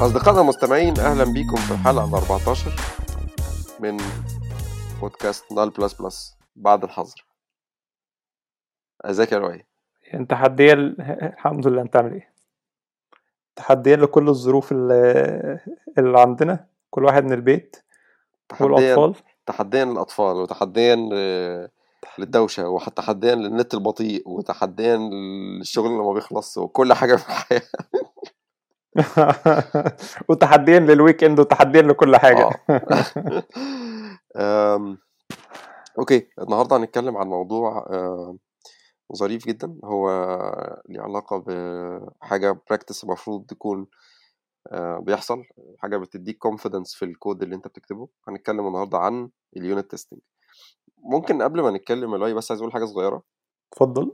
أصدقائنا المستمعين أهلا بيكم في الحلقة ال 14 من بودكاست null plus plus بعد الحظر. ازيك يا يعني تحديا الحمد لله انت عامل إيه؟ تحديا لكل الظروف اللي, اللي عندنا كل واحد من البيت تحديا والاطفال تحديا للأطفال وتحديا ل- للدوشة وتحديا للنت البطيء وتحديا للشغل اللي ما بيخلص وكل حاجة في الحياة. وتحديا لل weekend وتحديا لكل حاجة. أم، okay النهارده هنتكلم عن موضوع أم، ظريف جدا هو ليه علاقة بحاجة practice المفروض يكون أه، بيحصل حاجة بتديك confidence في الكود اللي انت بتكتبه. هنتكلم النهارده عن ال unit testing ممكن قبل ما نتكلم الاي بس عايز أقول حاجة صغيرة. اتفضل.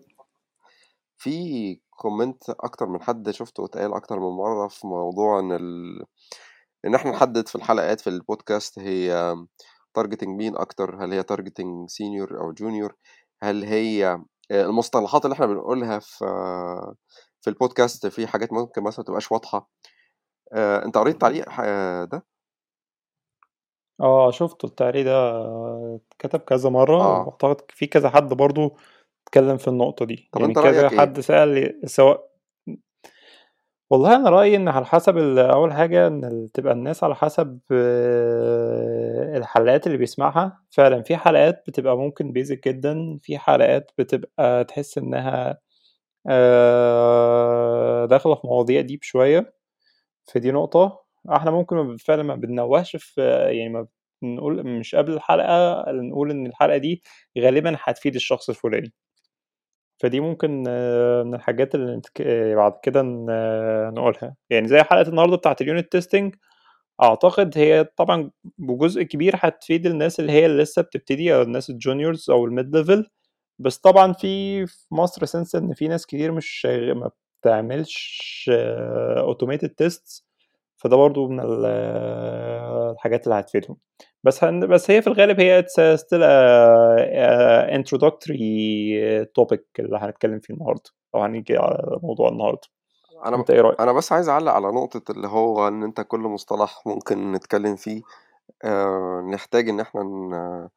في comment أكتر من حد شفته اتقال أكتر من مرة في موضوع إن ال... إن إحنا نحدد في الحلقات في البودكاست هي targeting مين أكتر؟ هل هي targeting senior أو junior هل هي المصطلحات اللي إحنا بنقولها في في البودكاست في حاجات ممكن مثلا متبقاش واضحة. آه، انت قريت آه، ده؟ آه شفته التعليق ده كتب كذا مرة وأعتقد في كذا حد برضو اتكلم في النقطة دي. طب يعني انت كذا إيه؟ حد سأل سواء والله أنا رأيي إن على حسب حاجة إن ال- تبقى الناس على حسب آه، الحلقات اللي بيسمعها. فعلا في حلقات بتبقى ممكن بيزك جدا في حلقات بتبقى تحس إنها آه، داخلة في مواضيع ديب شوية. فدي نقطة. إحنا ممكن فعلا ما بننوهش في يعني ما بنقول مش قبل الحلقة نقول إن الحلقة دي غالبا هتفيد الشخص الفلاني. فدي ممكن آه، من الحاجات اللي. آه، بعد كده آه، نقولها. يعني زي حلقة النهاردة بتاعت ال unit testing أعتقد هي طبعا بجزء كبير هتفيد الناس اللي هي لسه بتبتدي أو الناس ال juniors أو ال mid level. بس طبعا في في مصر since إن في ناس كتير مش ما بتعملش automated test فده برضو من ال- الحاجات اللي هتفيدهم. بس هن... بس هي في الغالب هي a introductory topic اللي هنتكلم فيه النهارده أو هنيجي على موضوع النهارده. أنا أنت إيه رأيك؟ أنا بس عايز أعلق على نقطة اللي هو إن أنت كل مصطلح ممكن نتكلم فيه آه، نحتاج إن إحنا ن...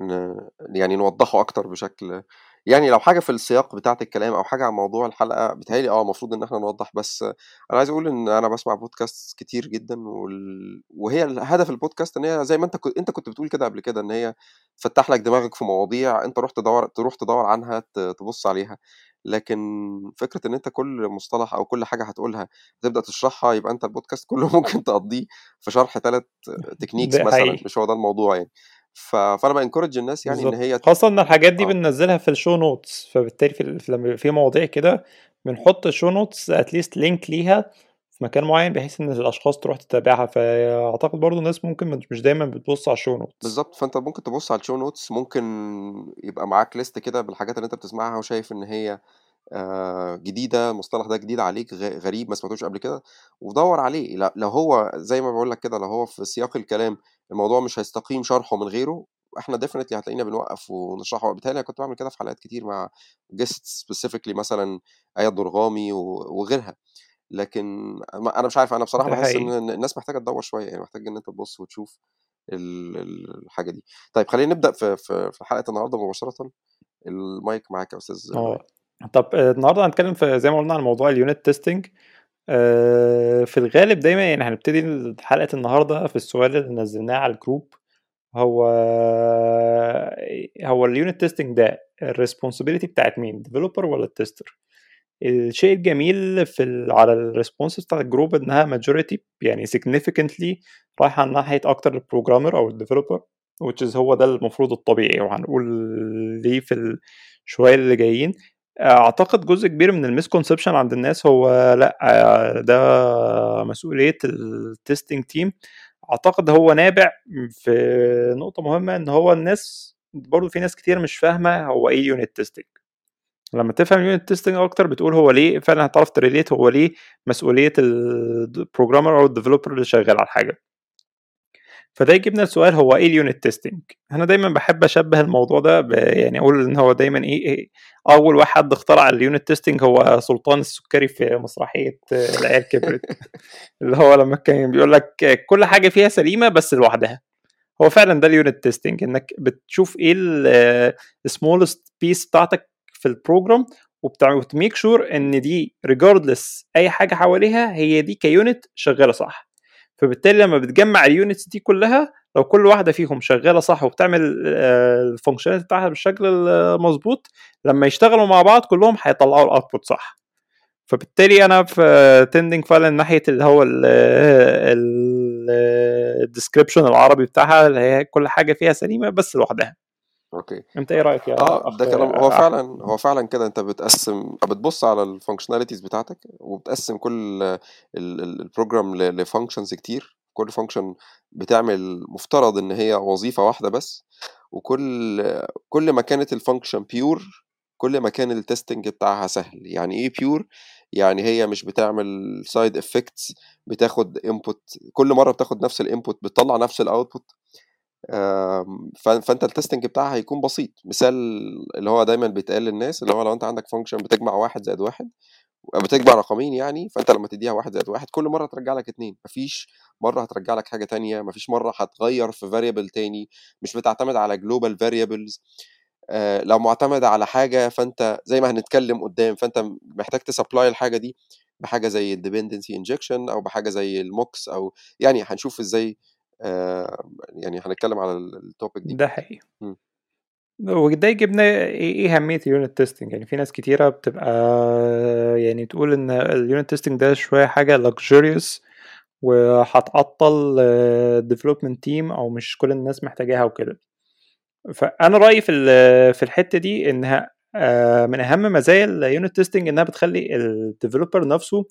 ن... يعني نوضحه أكتر بشكل يعني لو حاجة في السياق بتاعة الكلام أو حاجة عن موضوع الحلقة بتهيألي آه المفروض إن إحنا نوضح بس أنا عايز أقول إن أنا بسمع بودكاست كتير جدا وال... وهي هدف البودكاست إن هي زي ما أنت كنت أنت كنت بتقول كده قبل كده إن هي تفتح لك دماغك في مواضيع أنت رحت تدور تروح تدور عنها. تبص عليها لكن فكرة إن أنت كل مصطلح أو كل حاجة هتقولها تبدأ تشرحها يبقى أنت البودكاست كله ممكن تقضيه في شرح ثلاث techniques مثلا مش هو ده الموضوع يعني ف... فأنا ب encourage الناس يعني إن بالظبط هي خاصة إن الحاجات دي آه. بننزلها في ال show notes فبالتالي في لما في مواضيع كده بنحط ال show notes at least link ليها في مكان معين بحيث إن الأشخاص تروح تتابعها. فأعتقد برضو الناس ممكن مش مش دايما بتبص على ال show notes بالظبط فأنت ممكن تبص على ال show notes ممكن يبقى معاك list كده بالحاجات اللي أنت بتسمعها وشايف إن هي آه، جديدة المصطلح ده جديد عليك غريب ما سمعتوش قبل كده ودور عليه. لو هو زي ما بقول لك كده لو هو في سياق الكلام الموضوع مش هيستقيم شرحه من غيره إحنا definitely هتلاقينا بنوقف ونشرحه. بالتالي أنا كنت بعمل كده في حلقات كتير مع guest specifically مثلا أياد درغامي وغيرها. لكن أنا مش عارف أنا بصراحة بحس إن الناس محتاجة تدور شوية يعني محتاج إن أنت تبص وتشوف ال- ال- الحاجة دي. طيب خلينا نبدأ في في حلقة النهارده مباشرة. المايك معاك يا أستاذ آه. طب آه، النهارده هنتكلم في زي ما قلنا عن موضوع ال unit testing في الغالب دايما يعني هنبتدي حلقة النهارده في السؤال اللي نزلناه على الجروب. هو هو ال unit testing ده ال responsibility بتاعت مين؟ developer ولا ال tester الشيء الجميل في على ال responses بتاع الجروب إنها majority يعني significantly رايحة ناحية أكتر ال programmer أو ال developer which is هو ده المفروض الطبيعي وهنقول ليه في الشويه اللي جايين. أعتقد جزء كبير من ال misconception عند الناس هو لأ ده مسؤولية ال testing team أعتقد هو نابع في نقطة مهمة إن هو الناس برضو في ناس كتير مش فاهمة هو إيه unit testing لما تفهم ال unit testing أكتر بتقول هو ليه فعلا هتعرف ت relate هو ليه مسؤولية ال programmer أو ال developer اللي شغال على الحاجة. فده يجيبنا السؤال هو إيه ال unit testing أنا دايما بحب أشبه الموضوع ده يعني أقول إن هو دايما إيه, إيه أول واحد اخترع ال unit testing هو سلطان السكري في مسرحية العيال كبرت. اللي هو لما كان بيقول لك كل حاجة فيها سليمة بس لوحدها. هو فعلا ده ال unit testing إنك بتشوف إيه ال smallest piece بتاعتك في ال program وت make sure إن دي regardless أي حاجة حواليها هي دي ك unit شغالة صح. فبالتالي لما بتجمع ال units دي كلها لو كل واحدة فيهم شغالة صح وبتعمل ال functionality بتاعها بالشكل المظبوط لما يشتغلوا مع بعض كلهم هيطلعوا ال output صح. فبالتالي أنا في tending فعلا ناحية اللي هو ال description العربي بتاعها اللي هي كل حاجة فيها سليمة بس لوحدها. okay. أنت إيه رأيك يا آه ده كلام هو فعلا هو فعلا كده. أنت بتقسم بتبص على ال functionalities بتاعتك وبتقسم كل ال program ل functions كتير. كل function بتعمل مفترض إن هي وظيفة واحدة بس. وكل كل ما كانت ال function pure كل ما كان ال testing بتاعها سهل. يعني إيه pure يعني هي مش بتعمل side effects بتاخد input كل مرة بتاخد نفس ال input بتطلع نفس ال output فانت ال testing بتاعها هيكون بسيط. مثال اللي هو دايما بيتقال للناس اللي هو لو انت عندك function بتجمع واحد زائد واحد بتجمع رقمين يعني فانت لما تديها واحد زائد واحد كل مرة ترجع لك اتنين. مفيش مرة هترجع لك حاجة تانية مفيش مرة هتغير في variable تاني مش بتعتمد على global variables آه لو معتمده على حاجة فانت زي ما هنتكلم قدام فانت محتاج ت supply الحاجة دي بحاجة زي ال dependency injection أو بحاجة زي ال mocks أو يعني هنشوف إزاي يعني هنتكلم على ال topic دي. ده حقيقي. وده يجيبنا إيه إيه أهمية ال unit testing يعني في ناس كتيرة بتبقى يعني تقول إن ال unit testing ده شوية حاجة luxurious وهتعطل ال development team أو مش كل الناس محتاجاها وكده. فأنا رأيي في في الحتة دي إنها من أهم مزايا ال unit testing إنها بتخلي ال developer نفسه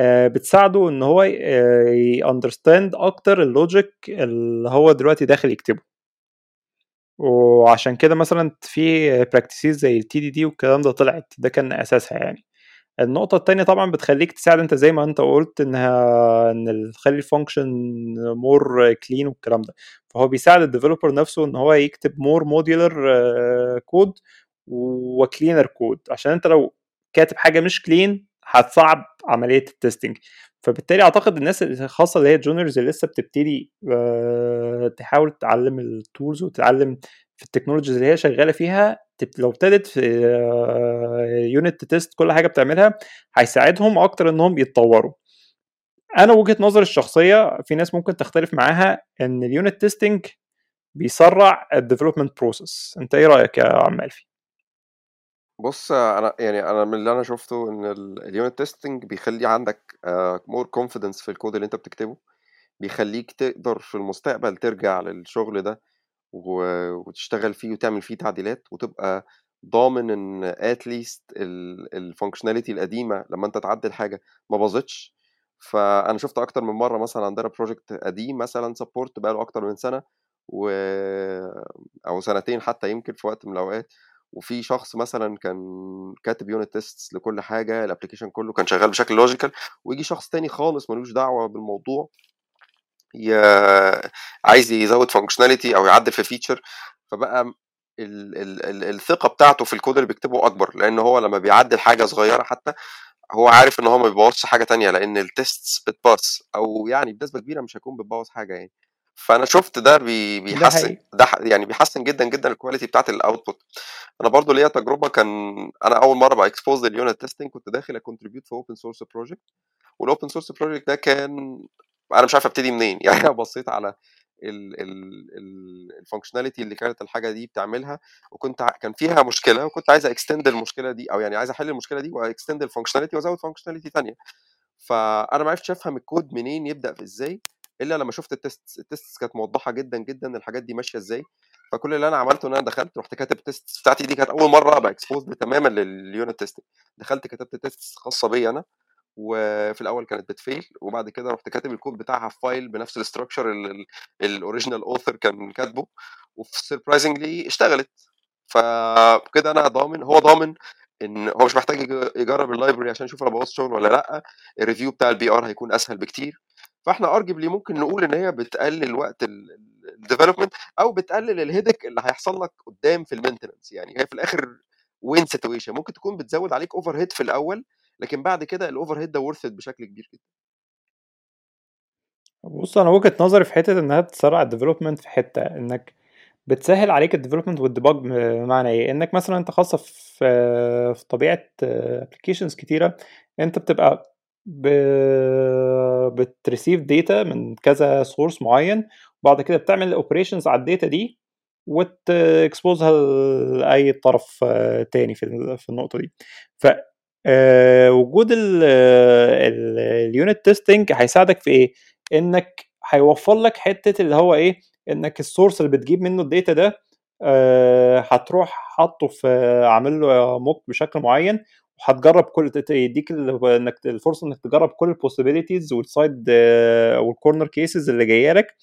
بتساعده ان هو ي understand أكتر ال logic اللي هو دلوقتي داخل يكتبه. وعشان كده مثلا في practices زي ال TDD والكلام ده طلعت. ده كان أساسها يعني. النقطة التانية طبعا بتخليك تساعد. انت زي ما انت قلت انها ان تخلي ال function more clean والكلام ده. فهو بيساعد ال developer نفسه ان هو يكتب more modular code و cleaner code عشان انت لو كاتب حاجة مش clean هتصعب عملية ال testing فبالتالي أعتقد الناس الخاصه اللي هي ال juniors اللي لسه بتبتدي تحاول تتعلم ال tools وتتعلم في ال technologies اللي هي شغالة فيها لو ابتدت في unit test كل حاجة بتعملها هيساعدهم أكتر إنهم يتطوروا. أنا وجهة نظري الشخصية في ناس ممكن تختلف معاها إن ال unit testing بيسرع ال development process أنت إيه رأيك يا عم ألفي؟ بص أنا يعني أنا من اللي أنا شفته إن ال unit testing بيخلي عندك more confidence في الكود اللي أنت بتكتبه بيخليك تقدر في المستقبل ترجع للشغل ده وتشتغل فيه وتعمل فيه تعديلات وتبقى ضامن إن at least ال functionality القديمة لما أنت تعدل حاجة ما باظتش. فأنا شفت أكتر من مرة مثلا عندنا project قديم مثلا support بقاله أكتر من سنة و أو سنتين حتى يمكن في وقت من الأوقات وفي شخص مثلا كان كاتب unit test لكل حاجة ال application كله كان شغال بشكل logical ويجي شخص تاني خالص ملوش دعوة بالموضوع ي... عايز يزود functionality أو يعدل في feature فبقى ال... ال... ال... الثقة بتاعته في الكود اللي بيكتبه أكبر لأن هو لما بيعدل حاجة صغيرة حتى هو عارف إن هو ما بيبوظش حاجة تانية لأن ال test بت pass أو يعني بنسبة كبيرة مش هيكون بتبوظ حاجة يعني. فأنا شفت ده بي... بيحسن ده يعني بيحسن جدا جدا ال quality بتاعت ال output أنا برضو ليا تجربة كان أنا أول مرة بقى expose لل unit testing كنت داخل ا contribute في open source project وال open source project ده كان أنا مش عارف أبتدي منين. يعني أنا بصيت على ال functionality اللي كانت الحاجة دي بتعملها وكنت كان فيها مشكلة وكنت عايز extend المشكلة دي أو يعني عايز أحل المشكلة دي و extend ال functionality وأزود functionality ثانية فأنا ما عرفتش أفهم الكود منين يبدأ في إزاي. إلا لما شفت ال test ال test كانت موضحة جدا جدا الحاجات دي ماشية إزاي. فكل اللي أنا عملته إن أنا دخلت رحت كاتب ال test بتاعتي دي كانت أول مرة أبقى exposed تماما لل unit testing دخلت كتبت test خاصة بيا أنا وفي الأول كانت بت fail وبعد كده رحت كاتب الكود بتاعها في file بنفس ال structure ال original author كان كاتبه وفي surprisingly اشتغلت. فكده أنا ضامن هو ضامن إن هو مش محتاج يج- يجرب ال library عشان يشوف أنا بوظت شغل ولا لأ ال review بتاع ال PR هيكون أسهل بكتير. فاحنا arguably ممكن نقول إن هي بتقلل وقت ال development أو بتقلل ال headache اللي هيحصل لك قدام في ال maintenance. يعني هي في الآخر win situation ممكن تكون بتزود عليك overhead في الأول لكن بعد كده ال overhead ده worth بشكل كبير جدا. بص أنا وجهة نظري في حتة إنها بتسرع ال development في حتة إنك بتسهل عليك ال development وال debug بمعنى إيه؟ إنك مثلا أنت خاصة في في طبيعة applications كتيرة أنت بتبقى ب... بت receive data من كذا source معين وبعد كده بتعمل operations على ال data دي وت expose ها لأي طرف آه، تاني في في النقطة دي. ف آه، وجود ال unit testing هيساعدك في إيه؟ إنك هيوفر لك حتة اللي هو إيه؟ إنك ال source اللي بتجيب منه ال data ده آه، هتروح حاطه في عامل له mock بشكل معين وهتجرب كل يديك إنك الفرصة إنك تجرب كل ال possibilities وال side وال corner cases اللي جاية لك.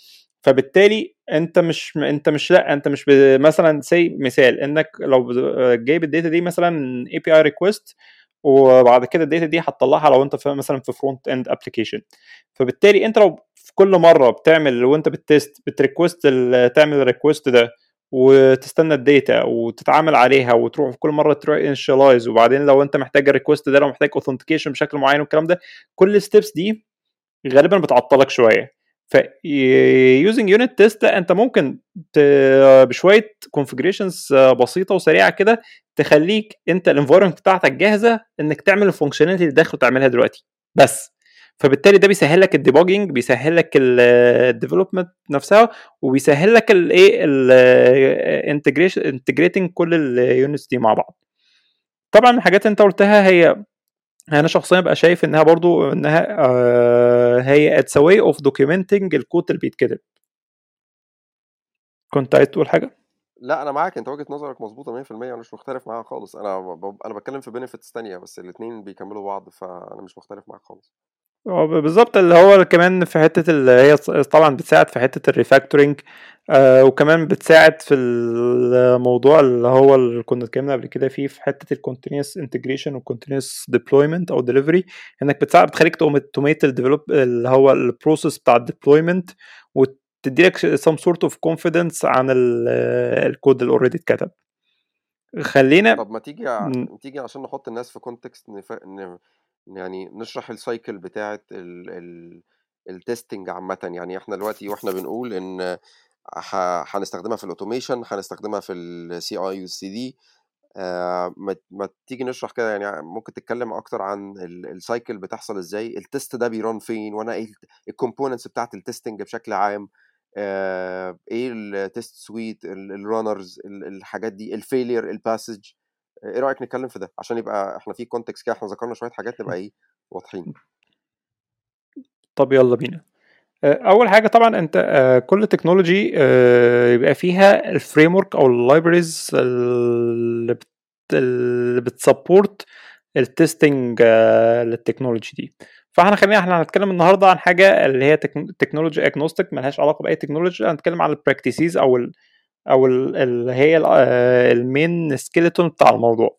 فبالتالي أنت مش أنت مش لأ أنت مش مثلا سي مثال إنك لو ب- جايب ال data دي مثلا API request وبعد كده ال data دي هتطلعها لو أنت مثلا في front end application فبالتالي أنت لو في كل مرة بتعمل وانت بت test بت request تعمل ال request ده وتستنى ال data وتتعامل عليها وتروح كل مرة تروح initialize وبعدين لو انت محتاج ال request ده لو محتاج authentication بشكل معين والكلام ده كل ال steps دي غالبا بتعطلك شوية. ف using unit test انت ممكن. بشوية configurations بسيطة وسريعة كده تخليك انت ال environment بتاعتك جاهزة إنك تعمل ال functionality اللي داخل تعملها دلوقتي. بس. فبالتالي ده بيسهل لك ال debugging بيسهل لك ال development نفسها وبيسهل لك الايه ال integration كل ال units دي مع بعض. طبعا الحاجات اللي انت قلتها هي أنا شخصيا بقى شايف إنها برضو إنها آه هي it's way of documenting الكود اللي بيتكتب. كنت عايز تقول حاجة؟ لا أنا معاك. أنت وجهة نظرك مظبوطة 100% أنا مش مختلف معاها خالص. أنا ب... أنا بتكلم في benefits تانية بس الاثنين بيكملوا بعض فأنا مش مختلف معاك خالص. بالظبط اللي هو كمان في حتة اللي هي طبعا بتساعد في حتة ال refactoring آه وكمان بتساعد في الموضوع اللي هو اللي كنا اتكلمنا قبل كده فيه في حتة ال continuous integration وال continuous deployment أو ديليفري إنك بتساعد بتخليك تautomate ال develop اللي هو ال process بتاع ال deployment وتدي لك some sort of confidence عن الكود اللي already اتكتب خلينا طب ما تيجي. تيجي عشان نحط الناس في context نف... يعني نشرح ال cycle بتاعة ال... ال... ال testing عامة. يعني إحنا دلوقتي وإحنا بنقول إن هنستخدمها في ال automation هنستخدمها في ال CI وال CD ما... تيجي نشرح كده يعني ممكن تتكلم أكتر عن ال cycle بتحصل إزاي. ال test ده بي run فين؟ وأنا إيه ال components بتاعت ال testing بشكل عام؟ آه، إيه ال test suite ال runners الحاجات دي؟ ال failure ال passing إيه رأيك نتكلم في ده؟ عشان يبقى إحنا في context كده إحنا ذكرنا شوية حاجات نبقى إيه واضحين. طب يلا بينا. أول حاجة طبعا أنت كل technology يبقى فيها ال framework أو ال libraries اللي بت اللي بت support ال testing لل technology دي. فإحنا خلينا إحنا هنتكلم النهارده عن حاجة اللي هي technology agnostic ملهاش علاقة بأي technology هنتكلم عن ال practices أو ال أو اللي هي ال main skeleton بتاع الموضوع.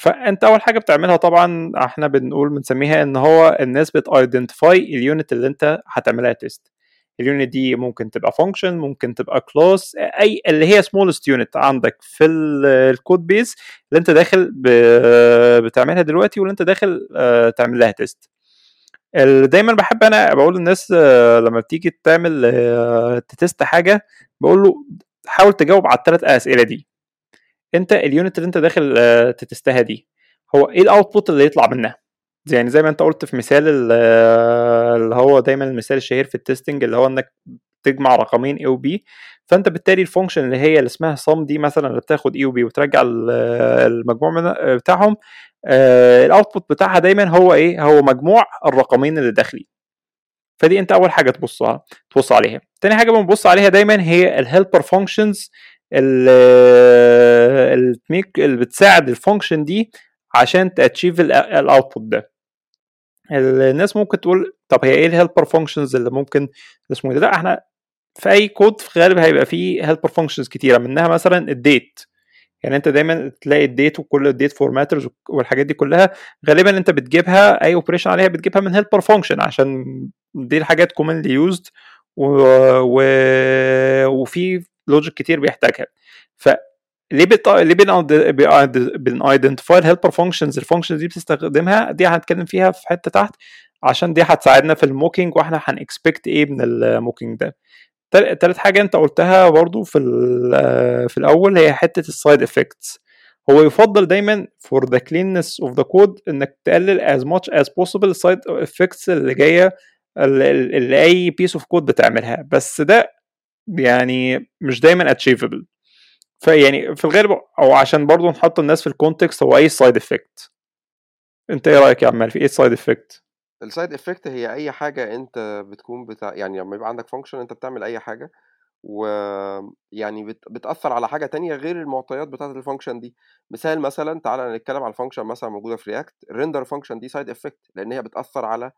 فأنت أول حاجة بتعملها طبعا إحنا بنقول بنسميها إن هو الناس بت identify ال unit اللي أنت هتعملها test ال unit دي ممكن تبقى function ممكن تبقى class أي اللي هي smallest unit عندك في ال code base اللي أنت داخل بتعملها دلوقتي واللي أنت داخل تعمل لها test دايما بحب أنا بقول للناس لما بتيجي تعمل ت test حاجة بقول له حاول تجاوب على الثلاث أسئلة دي. أنت ال unit اللي أنت داخل ت test ها دي هو إيه ال output اللي يطلع منها؟ يعني زي ما أنت قلت في مثال اللي هو دايما المثال الشهير في ال testing اللي هو إنك تجمع رقمين A و B فأنت بالتالي ال function اللي هي اللي اسمها sum دي مثلا اللي بتاخد A و B وترجع المجموع بتاعهم ال output بتاعها دايما هو إيه؟ هو مجموع الرقمين اللي داخلين. فدي انت اول حاجة تبصها تبص عليها. تاني حاجة بنبص عليها دايما هي ال helper functions اللي اللي بتساعد ال function دي عشان ت achieve ال output ده. الناس ممكن تقول طب هي إيه ال helper functions اللي ممكن اسمه ده؟ لا إحنا في أي كود في الغالب هيبقى فيه helper functions كتيرة منها مثلا ال date يعني انت دايما تلاقي ال date وكل ال date formatters والحاجات دي كلها غالبا انت بتجيبها أي operation عليها بتجيبها من helper function عشان دي الحاجات commonly used و... و... وفي logic كتير بيحتاجها. ف ليه بت... ليه بن identify ال helper functions ال functions دي بتستخدمها دي هنتكلم فيها في حتة تحت عشان دي هتساعدنا في ال mocking وإحنا هن expect إيه من ال mocking ده. تالت حاجة أنت قلتها برضو في في الأول هي حتة ال side effects هو يفضل دايما for the cleanness of the code إنك تقلل as much as possible ال side effects اللي جاية اللي أي piece of code بتعملها. بس ده يعني مش دايما achievable. فيعني في الغالب أو عشان برضو نحط الناس في ال context هو أي side effect أنت إيه رأيك يا عمال؟ في إيه السايد افكت السايد effect هي أي حاجة أنت بتكون بتاع يعني لما يبقى عندك function أنت بتعمل أي حاجة ويعني بت... بتأثر على حاجة تانية غير المعطيات بتاعة ال function دي. مثال مثلا تعالى نتكلم على ال function مثلا موجودة في React ال render function دي side effect لأن هي بتأثر على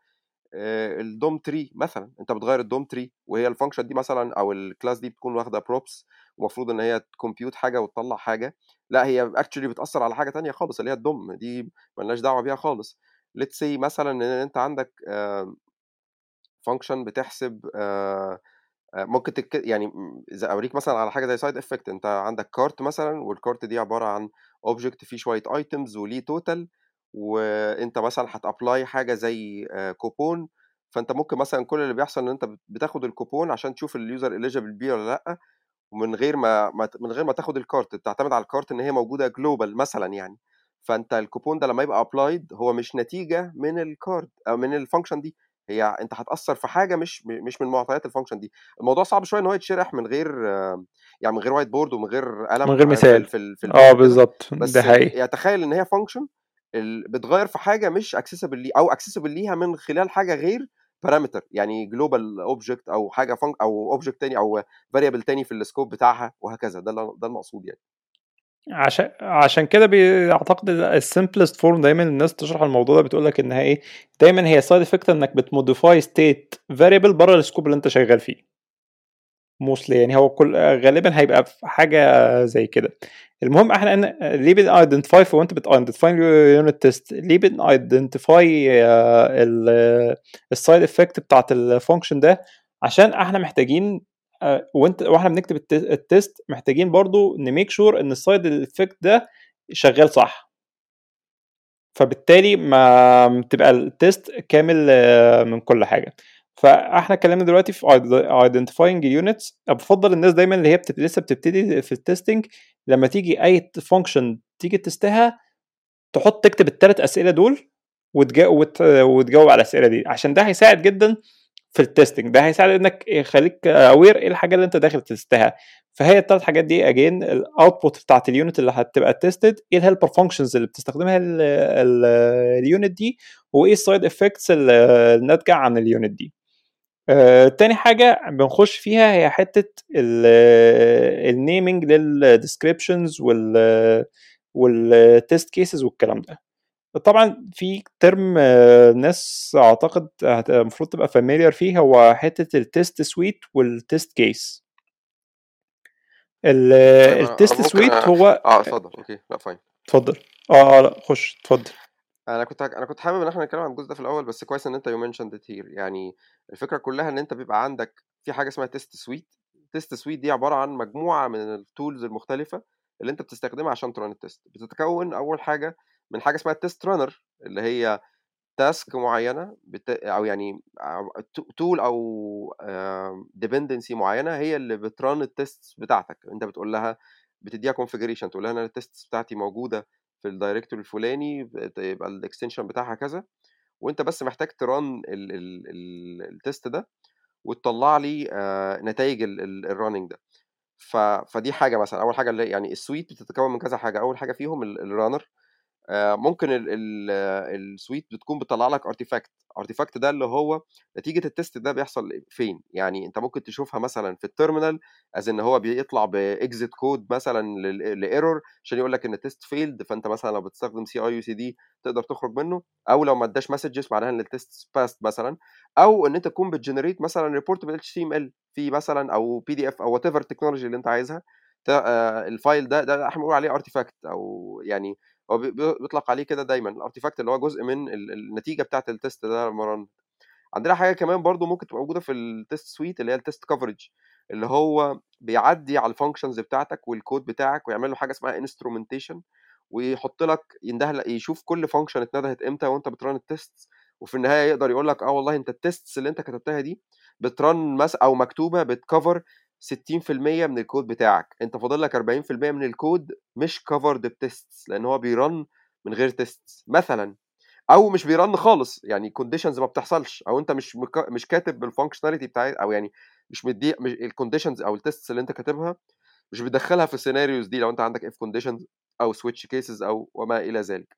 ال DOM tree مثلا. أنت بتغير ال DOM tree وهي ال function دي مثلا أو ال class دي بتكون واخدة props ومفروض إن هي ت compute حاجة وتطلع حاجة. لا هي actually بتأثر على حاجة تانية خالص اللي هي ال DOM دي ملناش دعوة بيها خالص. let's say مثلا إن أنت عندك function بتحسب ممكن تك... يعني إذا أوريك مثلا على حاجة زي side effect أنت عندك cart مثلا وال cart دي عبارة عن object فيه شوية items وليه total وأنت مثلا هت apply حاجة زي كوبون فأنت ممكن مثلا كل اللي بيحصل إن أنت بتاخد الكوبون عشان تشوف ال user eligible بيه ولا لأ ومن غير ما من غير ما تاخد ال cart بتعتمد على ال cart إن هي موجودة global مثلا يعني. فأنت الكوبون ده لما يبقى applied هو مش نتيجة من ال cart أو من ال function دي هي أنت هتأثر في حاجة مش مش من معطيات ال function دي. الموضوع صعب شوية إن هو يتشرح من غير يعني من غير whiteboard ومن غير قلم من غير مثال. في, في, آه بالظبط ده حقيقي. يعني تخيل إن هي function بتغير في حاجة مش accessible لي أو accessible ليها من خلال حاجة غير parameter يعني global object أو حاجة func أو object تاني أو variable تاني في ال scope بتاعها وهكذا. ده ده المقصود يعني. عشان عشان كده بيعتقد ال simplest form دايما الناس تشرح الموضوع ده بتقول لك انها إيه دايما هي side effect إنك بت modify state variable بره ال scope اللي أنت شغال فيه. mostly يعني هو كل غالبا هيبقى في حاجة زي كده. المهم إحنا ان ليه بن identify وأنت بت identify unit test ليه بن identify ال side effect بتاعت ال function ده؟ عشان إحنا محتاجين وانت وإحنا بنكتب ال test محتاجين برضو ن make sure إن ال side effect ده شغال صح. فبالتالي ما تبقى ال test كامل من كل حاجة. فاحنا اتكلمنا دلوقتي في identifying units بفضل الناس دايما اللي هي بتبت... لسه بتبتدي في ال testing لما تيجي أي function تيجي test ها تحط تكتب الثلاث أسئلة دول وتجاوب وت... وتجاوب على الأسئلة دي. عشان ده هيساعد جدا في ال testing ده هيساعد إنك يخليك aware إيه الحاجة اللي أنت داخل test ها. فهي الثلاث حاجات دي again ال output بتاعت ال unit اللي هتبقى tested إيه ال helper functions اللي بتستخدمها ال unit دي وإيه ال side effects الناتجه عن ال unit دي. آه، تاني حاجة بنخش فيها هي حتة ال naming لل descriptions وال وال test cases والكلام ده. طبعا في term ناس أعتقد المفروض تبقى familiar فيه هو حتة ال test suite وال test case ال test suite هو آه اتفضل. Okay. لا fine اتفضل. آه لا خش. اتفضل. أنا كنت أنا كنت حابب إن إحنا نتكلم عن الجزء ده في الأول بس كويس إن أنت you mentioned here يعني الفكرة كلها إن أنت بيبقى عندك في حاجة اسمها test suite test suite دي عبارة عن مجموعة من ال tools المختلفة اللي أنت بتستخدمها عشان ت run ال test بتتكون أول حاجة من حاجة اسمها test runner اللي هي task معينة بت... أو يعني tool أو dependency معينة هي اللي بت run ال test بتاعتك. أنت بتقول لها بتديها configuration تقول لها أنا ال test بتاعتي موجودة في ال directory الفلاني يبقى ال extension بتاعها كذا وأنت بس محتاج ت run ال test ده وتطلع لي نتائج ال running ده. ف... فدي حاجة مثلا. أول حاجة اللي يعني ال suite بتتكون من كذا حاجة. أول حاجة فيهم ال runner ممكن ال suite بتكون بتطلع لك artifact artifact ده اللي هو نتيجة ال test ده بيحصل فين؟ يعني أنت ممكن تشوفها مثلا في ال terminal as إن هو بيطلع ب exit code مثلا ل error عشان يقول لك إن ال test failed فأنت مثلا لو بتستخدم CI و CD تقدر تخرج منه. أو لو ما اداش messages معناها إن ال test passed مثلا. أو إن أنت تكون بت generate مثلا report بال HTML في مثلا أو PDF أو whatever ال technology اللي أنت عايزها. آه، ال file ده ده أحنا بنقول عليه artifact أو يعني هو بيطلق عليه كده دايما. ال artifact اللي هو جزء من النتيجة بتاعة ال test ده لما run عندنا حاجة كمان برضو ممكن تبقى موجودة في ال test suite اللي هي ال test coverage اللي هو بيعدي على ال functions بتاعتك والكود بتاعك ويعمل له حاجة اسمها instrumentation ويحط لك ينده يشوف كل function اتندهت إمتى وانت بت run ال test وفي النهاية يقدر يقول لك آه والله انت ال tests اللي انت كتبتها دي بت run مس أو مكتوبة بت cover 60% من الكود بتاعك. انت فاضل لك 40% من الكود مش covered ب tests لأن هو بي run من غير test مثلا. أو مش بي run خالص يعني conditions ما بتحصلش. أو انت مش مك... مش كاتب ال functionality بتاعت أو يعني مش مدي مش ال conditions أو ال tests اللي انت كاتبها مش بتدخلها في ال scenarios دي لو انت عندك if conditions أو switch cases أو وما إلى ذلك.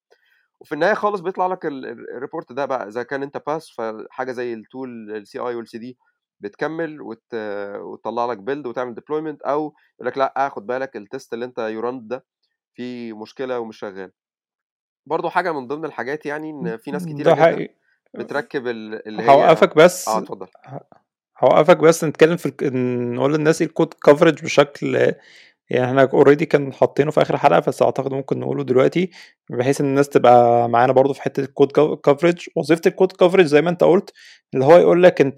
وفي النهاية خالص بيطلع لك ال report ده بقى إذا كان انت pass فحاجة زي ال tool ال CI وال CD بتكمل وت... وتطلع لك build وتعمل deployment أو يقول لك لأ خد بالك ال test اللي أنت you ran ده فيه مشكلة ومش شغال. برضه حاجة من ضمن الحاجات يعني إن في ناس كتيرة جدا بتركب اللي هي هوقفك بس آه اتفضل. هوقفك بس نتكلم في نقول للناس إيه ال code coverage بشكل يعني إحنا already كان حاطينه في آخر حلقة بس أعتقد ممكن نقوله دلوقتي بحيث إن الناس تبقى معانا برضو في حتة ال code coverage وظيفة ال code coverage زي ما أنت قلت اللي هو يقول لك أنت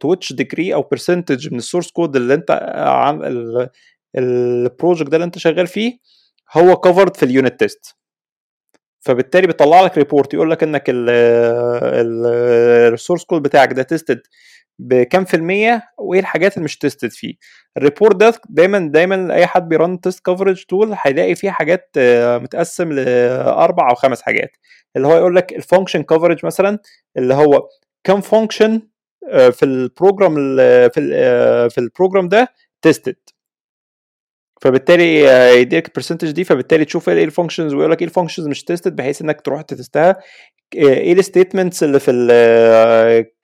to which degree أو percentage من ال source code اللي أنت عن ال project ده اللي أنت شغال فيه هو covered في ال unit test فبالتالي بيطلع لك report يقول لك إنك ال source code بتاعك ده tested بكام في المية وإيه الحاجات اللي مش tested فيه. ال report ده دايما دايما أي حد بي run test coverage tool هيلاقي فيه حاجات آه، متقسم لاربع أو خمس حاجات. اللي هو يقول لك ال function coverage مثلا اللي هو كم function آه، في ال program في آه، في ال program ده tested فبالتالي يديك ال percentage دي فبالتالي تشوف إيه ال functions ويقول لك إيه ال functions مش tested بحيث إنك تروح ت test ها. إيه ال statements اللي في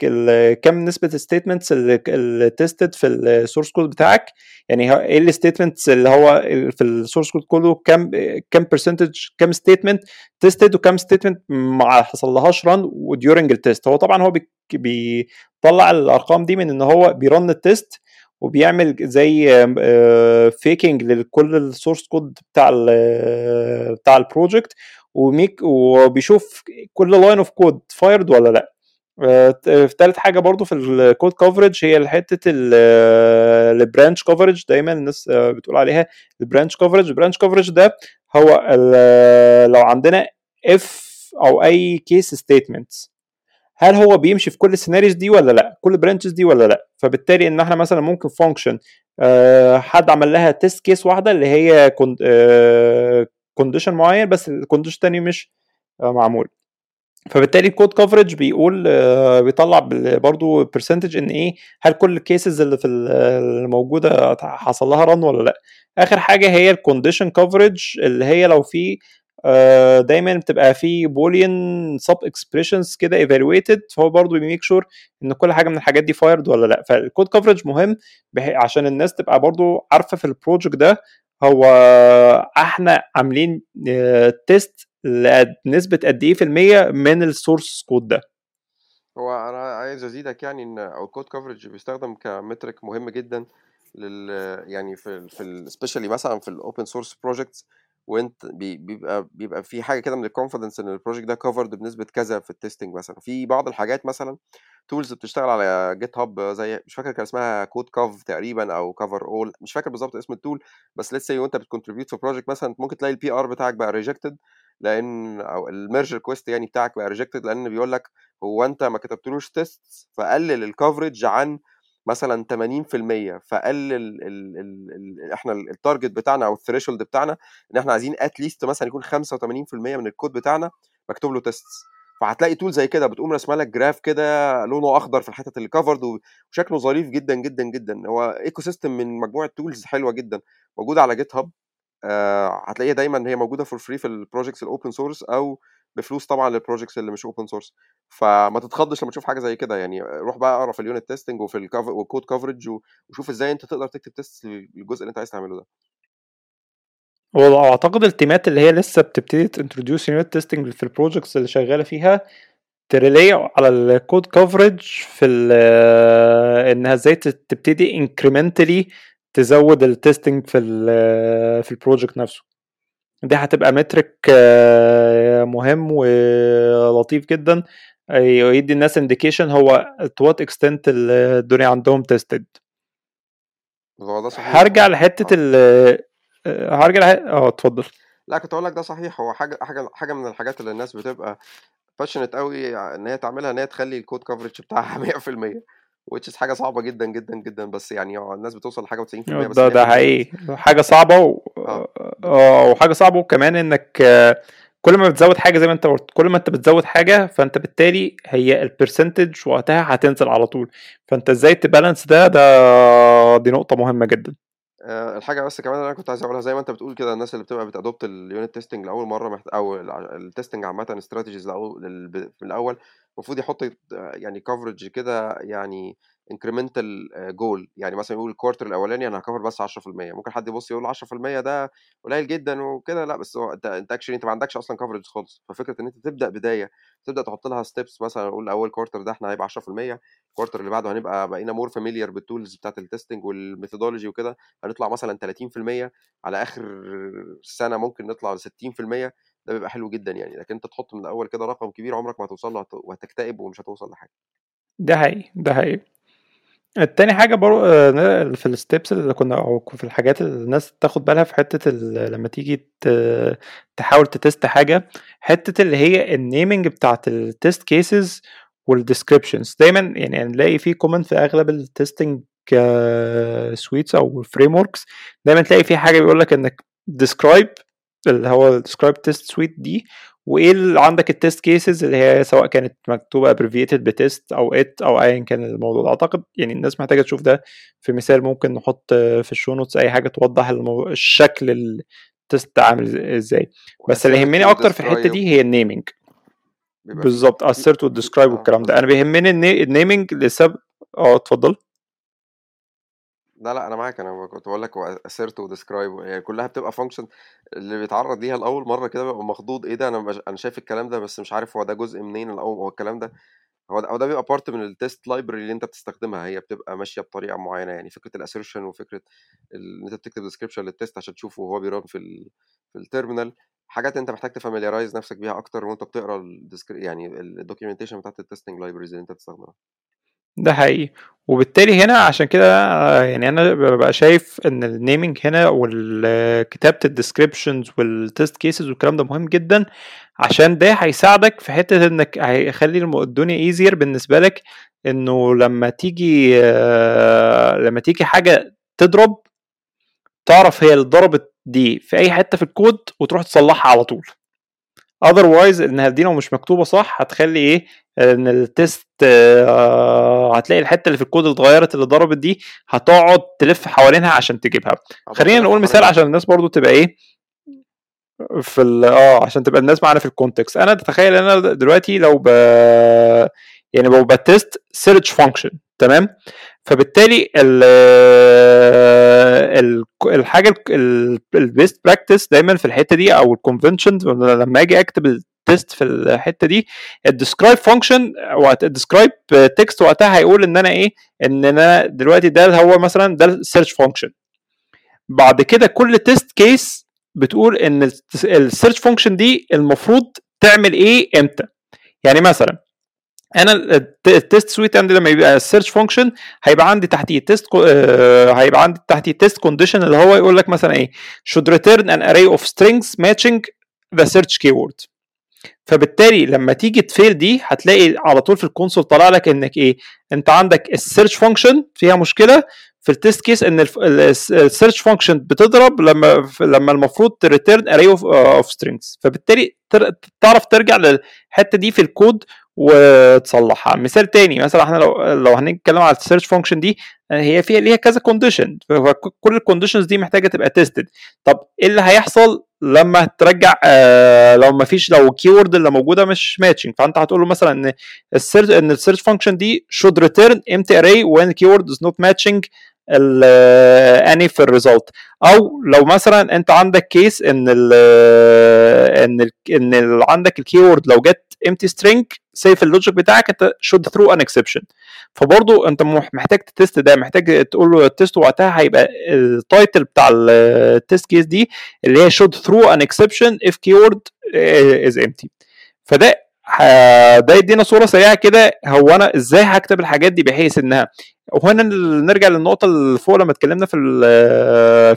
ال كم نسبة ال statements اللي tested في ال source code بتاعك. يعني إيه ال statements اللي هو في ال source code كله كم كم percentage كم statement tested وكم statement ما حصلهاش run و during ال test هو طبعا هو بيطلع الأرقام دي من إن هو بي run ال test وبيعمل زي faking لكل ال source code بتاع ال بتاع ال project و make وبيشوف كل line of code fired ولا لأ. ثالث حاجة برضو في ال code coverage هي حتة ال branch coverage دايما الناس بتقول عليها ال branch coverage ال branch coverage ده هو لو عندنا if أو أي case statements هل هو بيمشي في كل ال scenarios دي ولا لا؟ كل branches دي ولا لا؟ فبالتالي إن إحنا مثلا ممكن function أه حد عمل لها test case واحدة اللي هي condition أه معين بس ال condition الثاني مش أه معمول. فبالتالي ال code coverage بيقول آه، بيطلع برضو percentage إن إيه هل كل ال cases اللي في الموجوده حصل لها run ولا لا؟ آخر حاجة هي ال condition coverage اللي هي لو في آه، دايما بتبقى في boolean sub expressions كده evaluated فهو برضه بي make sure إن كل حاجة من الحاجات دي fired ولا لأ. فال code coverage مهم عشان الناس تبقى برضه عارفة في ال project ده هو إحنا عاملين test آه، لنسبه قد إيه في المية من ال source code ده. هو أنا عايز أزيدك يعني إن ال code coverage بيستخدم ك metric مهم جدا لل يعني في في specially مثلا في ال open source projects وأنت بيبقى بيبقى في حاجة كده من ال confidence إن ال project ده covered بنسبة كذا في ال testing مثلا. في بعض الحاجات مثلا tools بتشتغل على GitHub زي مش فاكر كان اسمها Codecov تقريبا أو Coveralls مش فاكر بالظبط اسم ال tool بس لسه سي وأنت بت contribute في project مثلا ممكن تلاقي ال PR بتاعك بقى rejected لأن أو ال merge request يعني بتاعك بقى rejected لأن بيقول لك هو أنت ما كتبتلوش test فقلل ال coverage عن مثلا 80% فقلل ال ال ال إحنا ال target بتاعنا أو ال threshold بتاعنا إن إحنا عايزين at least مثلا يكون 85% من الكود بتاعنا مكتوب له tests فهتلاقي tool زي كده بتقوم رسمه لك graph كده لونه أخضر في الحتت اللي covered وشكله ظريف جدا جدا جدا. هو ecosystem من مجموعة tools حلوة جدا. موجودة على GitHub آه هتلاقيها دايما هي موجودة for free في ال projects ال open source أو بفلوس طبعا لل projects اللي مش open source فما تتخضش لما تشوف حاجة زي كده. يعني روح بقى اقرا في ال unit testing وفي وال code coverage وشوف إزاي انت تقدر تكتب test للجزء اللي انت عايز تعمله ده. واعتقد التيمات اللي هي لسه بتبتدي ت introduce unit testing في ال projects اللي شغالة فيها ت rely على ال code coverage في إنها إزاي تبتدي incrementally تزود ال testing في ال في ال project نفسه. دي هتبقى metric مهم ولطيف جدا يدي الناس indication هو to what extent الدنيا عندهم tested هرجع لحتة آه. ال هرجع لح- آه اتفضل. لا كنت أقول لك ده صحيح. هو حاجة حاجة حاجة من الحاجات اللي الناس بتبقى passionate قوي إن هي تعملها إن هي تخلي ال code coverage بتاعها 100% which is حاجة صعبة جدا جدا جدا بس يعني آه الناس بتوصل لحاجة 90% بس ده ده 100% حقيقي. حاجة صعبة و... آه. آه وحاجة صعبة وكمان إنك آه، كل ما بتزود حاجة زي ما أنت قلت كل ما أنت بتزود حاجة فأنت بالتالي هي ال percentage وقتها هتنزل على طول. فأنت إزاي ت balance ده؟ ده دي نقطة مهمة جدا. آه، الحاجة بس كمان أنا كنت عايز أقولها زي ما أنت بتقول كده الناس اللي بتبقى بت adopt ال unit testing لأول مرة محت... أو ال testing عامة strategies من الأول المفروض يحط يعني coverage كده يعني incremental goal يعني مثلا يقول ال quarter الأولاني أنا ه cover بس 10% ممكن حد يبص يقول 10% ده قليل جدا وكده. لأ بس هو أنت أنت actually أنت ما عندكش أصلا coverage خالص. ففكرة إن أنت تبدأ بداية تبدأ تحط لها steps مثلا نقول أول quarter ده إحنا هيبقى 10% ال quarter اللي بعده هنبقى بقينا more familiar بال tools بتاعت ال testing وال methodology وكده هنطلع مثلا 30% على آخر سنة ممكن نطلع ل 60% ده بيبقى حلو جدا يعني لكن أنت تحط من الأول كده رقم كبير عمرك ما هتوصل له هت- وهتكتئب ومش هتوصل لحاجة. ده حقيقي ده حقيقي. التاني حاجة برضه آه، في ال steps اللي كنا أو في الحاجات اللي الناس تاخد بالها في حتة لما تيجي تحاول تتست حاجة حتة اللي هي ال naming بتاعت ال test cases وال descriptions دايما يعني نلاقي في comment في أغلب ال testing suites أو frame دايما تلاقي في حاجة بيقول لك إنك describe اللي هو describe test suite دي وإيه اللي عندك ال test cases اللي هي سواء كانت مكتوبة abbreviated ب test أو it أو ايا كان الموضوع أعتقد يعني الناس محتاجة تشوف ده في مثال ممكن نحط في ال show notes أي حاجة توضح الموضوع الشكل ال test عامل إزاي. بس اللي يهمني أكتر في الحتة دي هي ال naming بالظبط assert في وال describe والكلام ده. أنا بيهمني الني- ال naming لسبب آه اتفضل. لا لا أنا معاك أنا كنت بقول لك assert و describe يعني كلها بتبقى function اللي بيتعرض ليها لأول مرة كده بيبقى مخضوض إيه ده؟ أنا أنا شايف الكلام ده بس مش عارف هو ده جزء منين الأول هو الكلام ده هو ده, هو ده بيبقى part من ال test library اللي أنت بتستخدمها هي بتبقى ماشية بطريقة معينة يعني فكرة ال assertion وفكرة إن أنت بتكتب description لل test عشان تشوفه وهو بي run في ال في ال terminal حاجات أنت محتاج ت familiarize نفسك بيها أكتر وأنت بتقرأ الديسكري يعني ال documentation بتاعت ال testing libraries اللي أنت بتستخدمها. ده حقيقي. وبالتالي هنا عشان كده آه، يعني أنا ببقى شايف إن ال naming هنا وكتابه ال descriptions وال test cases والكلام ده مهم جدا عشان ده هيساعدك في حتة إنك هيخلي الدنيا easier بالنسبة لك إنه لما تيجي آه، لما تيجي حاجة تضرب تعرف هي اللي ضربت دي في أي حتة في الكود وتروح تصلحها على طول. Otherwise انها دي لو مش مكتوبة صح هتخلي إيه؟ إن ال test آه، هتلاقي الحتة اللي في الكود اللي اتغيرت اللي ضربت دي هتقعد تلف حوالينها عشان تجيبها. خلينا نقول مثال عشان الناس برضو تبقى إيه؟ في ال آه عشان تبقى الناس معانا في ال context أنا تتخيل إن أنا دلوقتي لو ب يعني لو ب test search function تمام؟ فبالتالي ال ال الحاجة ال best practice دايما في الحتة دي أو ال convention لما أجي أكتب ال test في الحتة دي ال describe function وقت ال describe text وقتها هيقول إن أنا إيه؟ إن أنا دلوقتي ده هو مثلا ده ال search function بعد كده كل test case بتقول إن ال search function دي المفروض تعمل إيه؟ إمتى؟ يعني مثلا أنا ال test suite عندي لما يبقى ال search function هيبقى عندي تحتيه test هيبقى عندي تحتيه test condition اللي هو يقول لك مثلا إيه should return an array of strings matching the search keyword. فبالتالي لما تيجي ت fail دي هتلاقي على طول في ال console طالع لك إنك إيه أنت عندك ال search function فيها مشكلة. في ال test case إن ال search function بتضرب لما لما المفروض ت return array of strings فبالتالي تعرف ترجع للحتة دي في الكود وتصلحها مثال تاني مثلا إحنا لو لو هنتكلم على ال search function دي هي فيها ليها كذا condition كل ال conditions دي محتاجة تبقى tested طب إيه اللي هيحصل لما ترجع آه لو ما فيش لو ال keyword اللي موجودة مش matching فأنت هتقول له مثلا إن ال search إن ال search function دي should return empty array when keyword is not matching any في ال result أو لو مثلا أنت عندك case إن ال إن ال إن ال عندك ال keyword لو جت empty string سيف ال logic بتاعك أنت should throw an exception. فبرضه أنت محتاج ت test ده محتاج تقول له ال test وقتها هيبقى ال title بتاع ال test case دي اللي هي should throw an exception if keyword is empty. فده ده يدينا صورة سريعة كده هو أنا إزاي هكتب الحاجات دي بحيث إنها وهنا نرجع للنقطة اللي فوق لما اتكلمنا في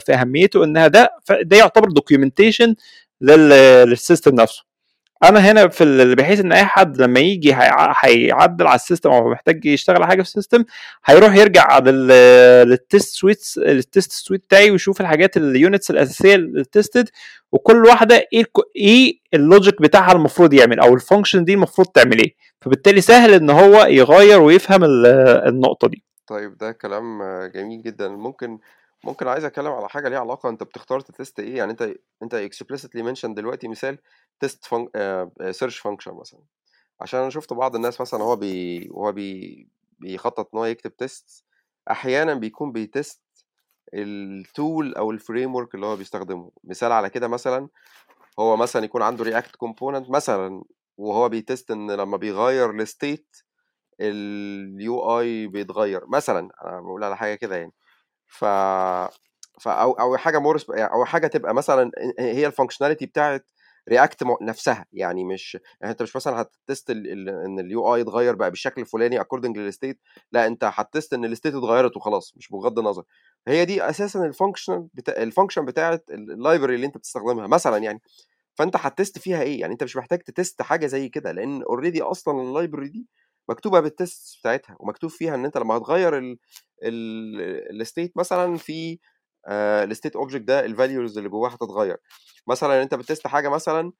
في أهميته إنها ده ده يعتبر documentation لل system نفسه. أنا هنا في بحيث إن أي حد لما يجي هيعدل على ال system أو محتاج يشتغل على حاجة في ال system هيروح يرجع لل test suites ال test suite بتاعي ويشوف الحاجات ال units الأساسية ال tested وكل واحدة إيه إيه ال logic بتاعها المفروض يعمل أو ال function دي المفروض تعمل إيه. فبالتالي سهل إن هو يغير ويفهم النقطة دي. طيب ده كلام جميل جدا. ممكن ممكن عايز أتكلم على حاجة ليها علاقة أنت بتختار test إيه؟ يعني أنت أنت explicitly mention دلوقتي مثال test fun... search function مثلا. عشان أنا شفت بعض الناس مثلا هو بي هو بي بيخطط إن هو يكتب test أحيانا بيكون بي test ال tool أو ال framework اللي هو بيستخدمه. مثال على كده مثلا هو مثلا يكون عنده React component مثلا وهو بي test إن لما بيغير ال state ال UI بيتغير. مثلا أنا بقول على حاجة كده يعني. ف أو أو حاجة more أو حاجة تبقى مثلا هي ال functionality بتاعت React نفسها. يعني مش يعني أنت مش مثلا ه test إن ال UI اتغير بقى بالشكل الفلاني according لل state لا أنت ه test إن ال state اتغيرت وخلاص مش بغض النظر. هي دي أساسا ال function بتاع ال function بتاعت ال library اللي أنت بتستخدمها مثلا يعني. فأنت ه test فيها إيه؟ يعني أنت مش محتاج ت test حاجة زي كده لأن already أصلا ال library دي مكتوبة بال test بتاعتها ومكتوب فيها إن أنت لما هتغير ال state مثلا في ال state object ده ال values اللي جواها هتتغير. مثلا أنت ب test حاجة مثلا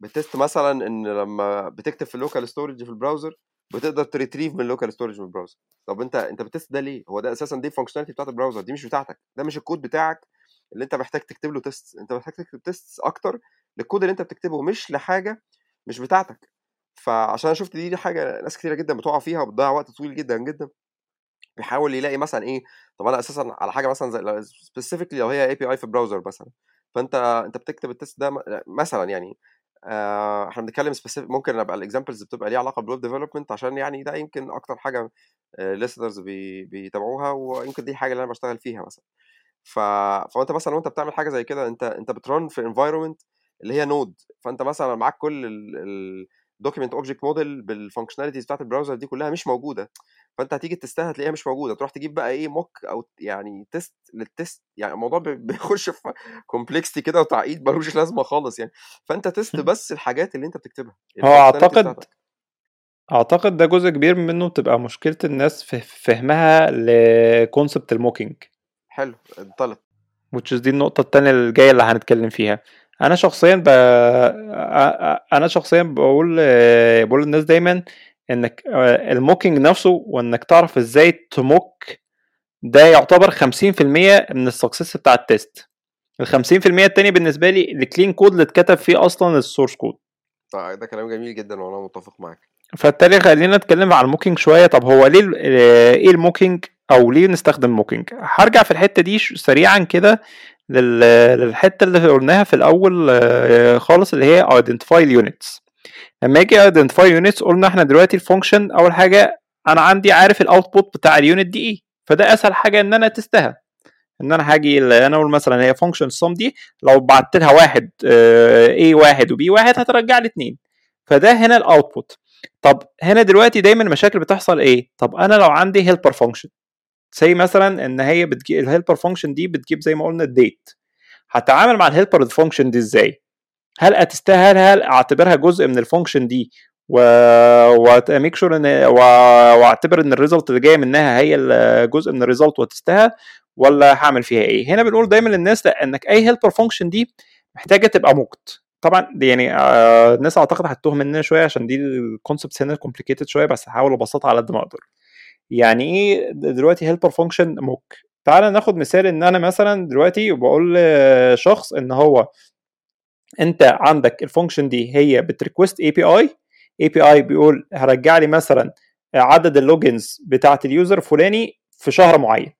ب test مثلا إن لما بتكتب في ال local storage في ال browser بتقدر ت retrieve من ال local storage من ال browser طب أنت أنت بت test ده ليه؟ هو ده أساسا دي ال functionality بتاعت ال browser دي مش بتاعتك. ده مش الكود بتاعك اللي أنت محتاج تكتب له test أنت محتاج تكتب test أكتر للكود اللي أنت بتكتبه مش لحاجة مش بتاعتك. فعشان شفت دي, حاجة ناس كتيرة جدا بتقع فيها وبتضيع وقت طويل جدا جدا. بيحاول يلاقي مثلا إيه طب أنا أساسا على حاجة مثلا زي specifically لو هي API في browser مثلا فأنت أنت بتكتب ال test ده مثلا يعني آه إحنا بنتكلم specific ممكن أبقى ال examples بتبقى ليها علاقة بال web development عشان يعني ده يمكن أكتر حاجة listeners بي بيتابعوها ويمكن دي الحاجة اللي أنا بشتغل فيها مثلا. ف... فأنت مثلا وأنت بتعمل حاجة زي كده أنت أنت بت run في environment اللي هي Node فأنت مثلا معاك كل ال document object model بال functionalities بتاعت ال browser دي كلها مش موجودة. فأنت هتيجي test ها هتلاقيها مش موجودة. تروح تجيب بقى إيه mock أو يعني test لل test يعني الموضوع بيخش في complexity كده وتعقيد ملوش لازمة خالص يعني. فأنت test بس الحاجات اللي أنت بتكتبها هو أعتقد أعتقد ده جزء كبير منه بتبقى مشكلة الناس في فهمها ل concept ال mocking. حلو انطلق. which is دي النقطة الثانية الجايه اللي هنتكلم فيها. أنا شخصيا ب... أنا شخصيا بقول بقول للناس دايما انك ال mocking نفسه وانك تعرف إزاي ت mock ده يعتبر 50% من ال success بتاع ال test ال 50% التاني بالنسبة لي ال clean code اللي اتكتب فيه أصلا ال source code. طيب ده كلام جميل جدا وأنا متفق معاك. فبالتالي خلينا نتكلم عن ال mocking شوية. طب هو ليه إيه ال mocking أو ليه نستخدم mocking هرجع في الحتة دي سريعا كده. للحتة اللي قلناها في الأول خالص اللي هي identify units. لما أجي identify units قلنا إحنا دلوقتي ال function أول حاجة أنا عندي عارف ال output بتاع ال unit دي إيه. فده أسهل حاجة إن أنا test ها إن أنا هاجي أنا أقول مثلا هي فانكشن سم دي لو بعت لها واحد A واحد و B واحد هترجع لي اتنين. فده هنا ال output طب هنا دلوقتي دايما المشاكل بتحصل إيه؟ طب أنا لو عندي helper function زي مثلا إن هي بتجيب ال helper function دي بتجيب زي ما قلنا ال date هتعامل مع ال helper function دي إزاي؟ هل اتستها هل هل أعتبرها جزء من ال function دي؟ و و make sure إن. وأعتبر إن ال result اللي جاية منها هي جزء من ال result و test ها ولا هعمل فيها إيه؟ هنا بنقول دايما للناس إنك أي helper function دي محتاجة تبقى mocked طبعا دي يعني آه الناس أعتقد هتتوه مننا شوية عشان دي ال concepts هنا complicated شوية بس هحاول أبسطها على قد ما أقدر. يعني إيه دلوقتي helper function mock تعال ناخد مثال إن أنا مثلا دلوقتي بقول لشخص إن هو أنت عندك ال function دي هي بت request API API بيقول هرجع لي مثلا عدد ال logins بتاعه ال user فلاني في شهر معين.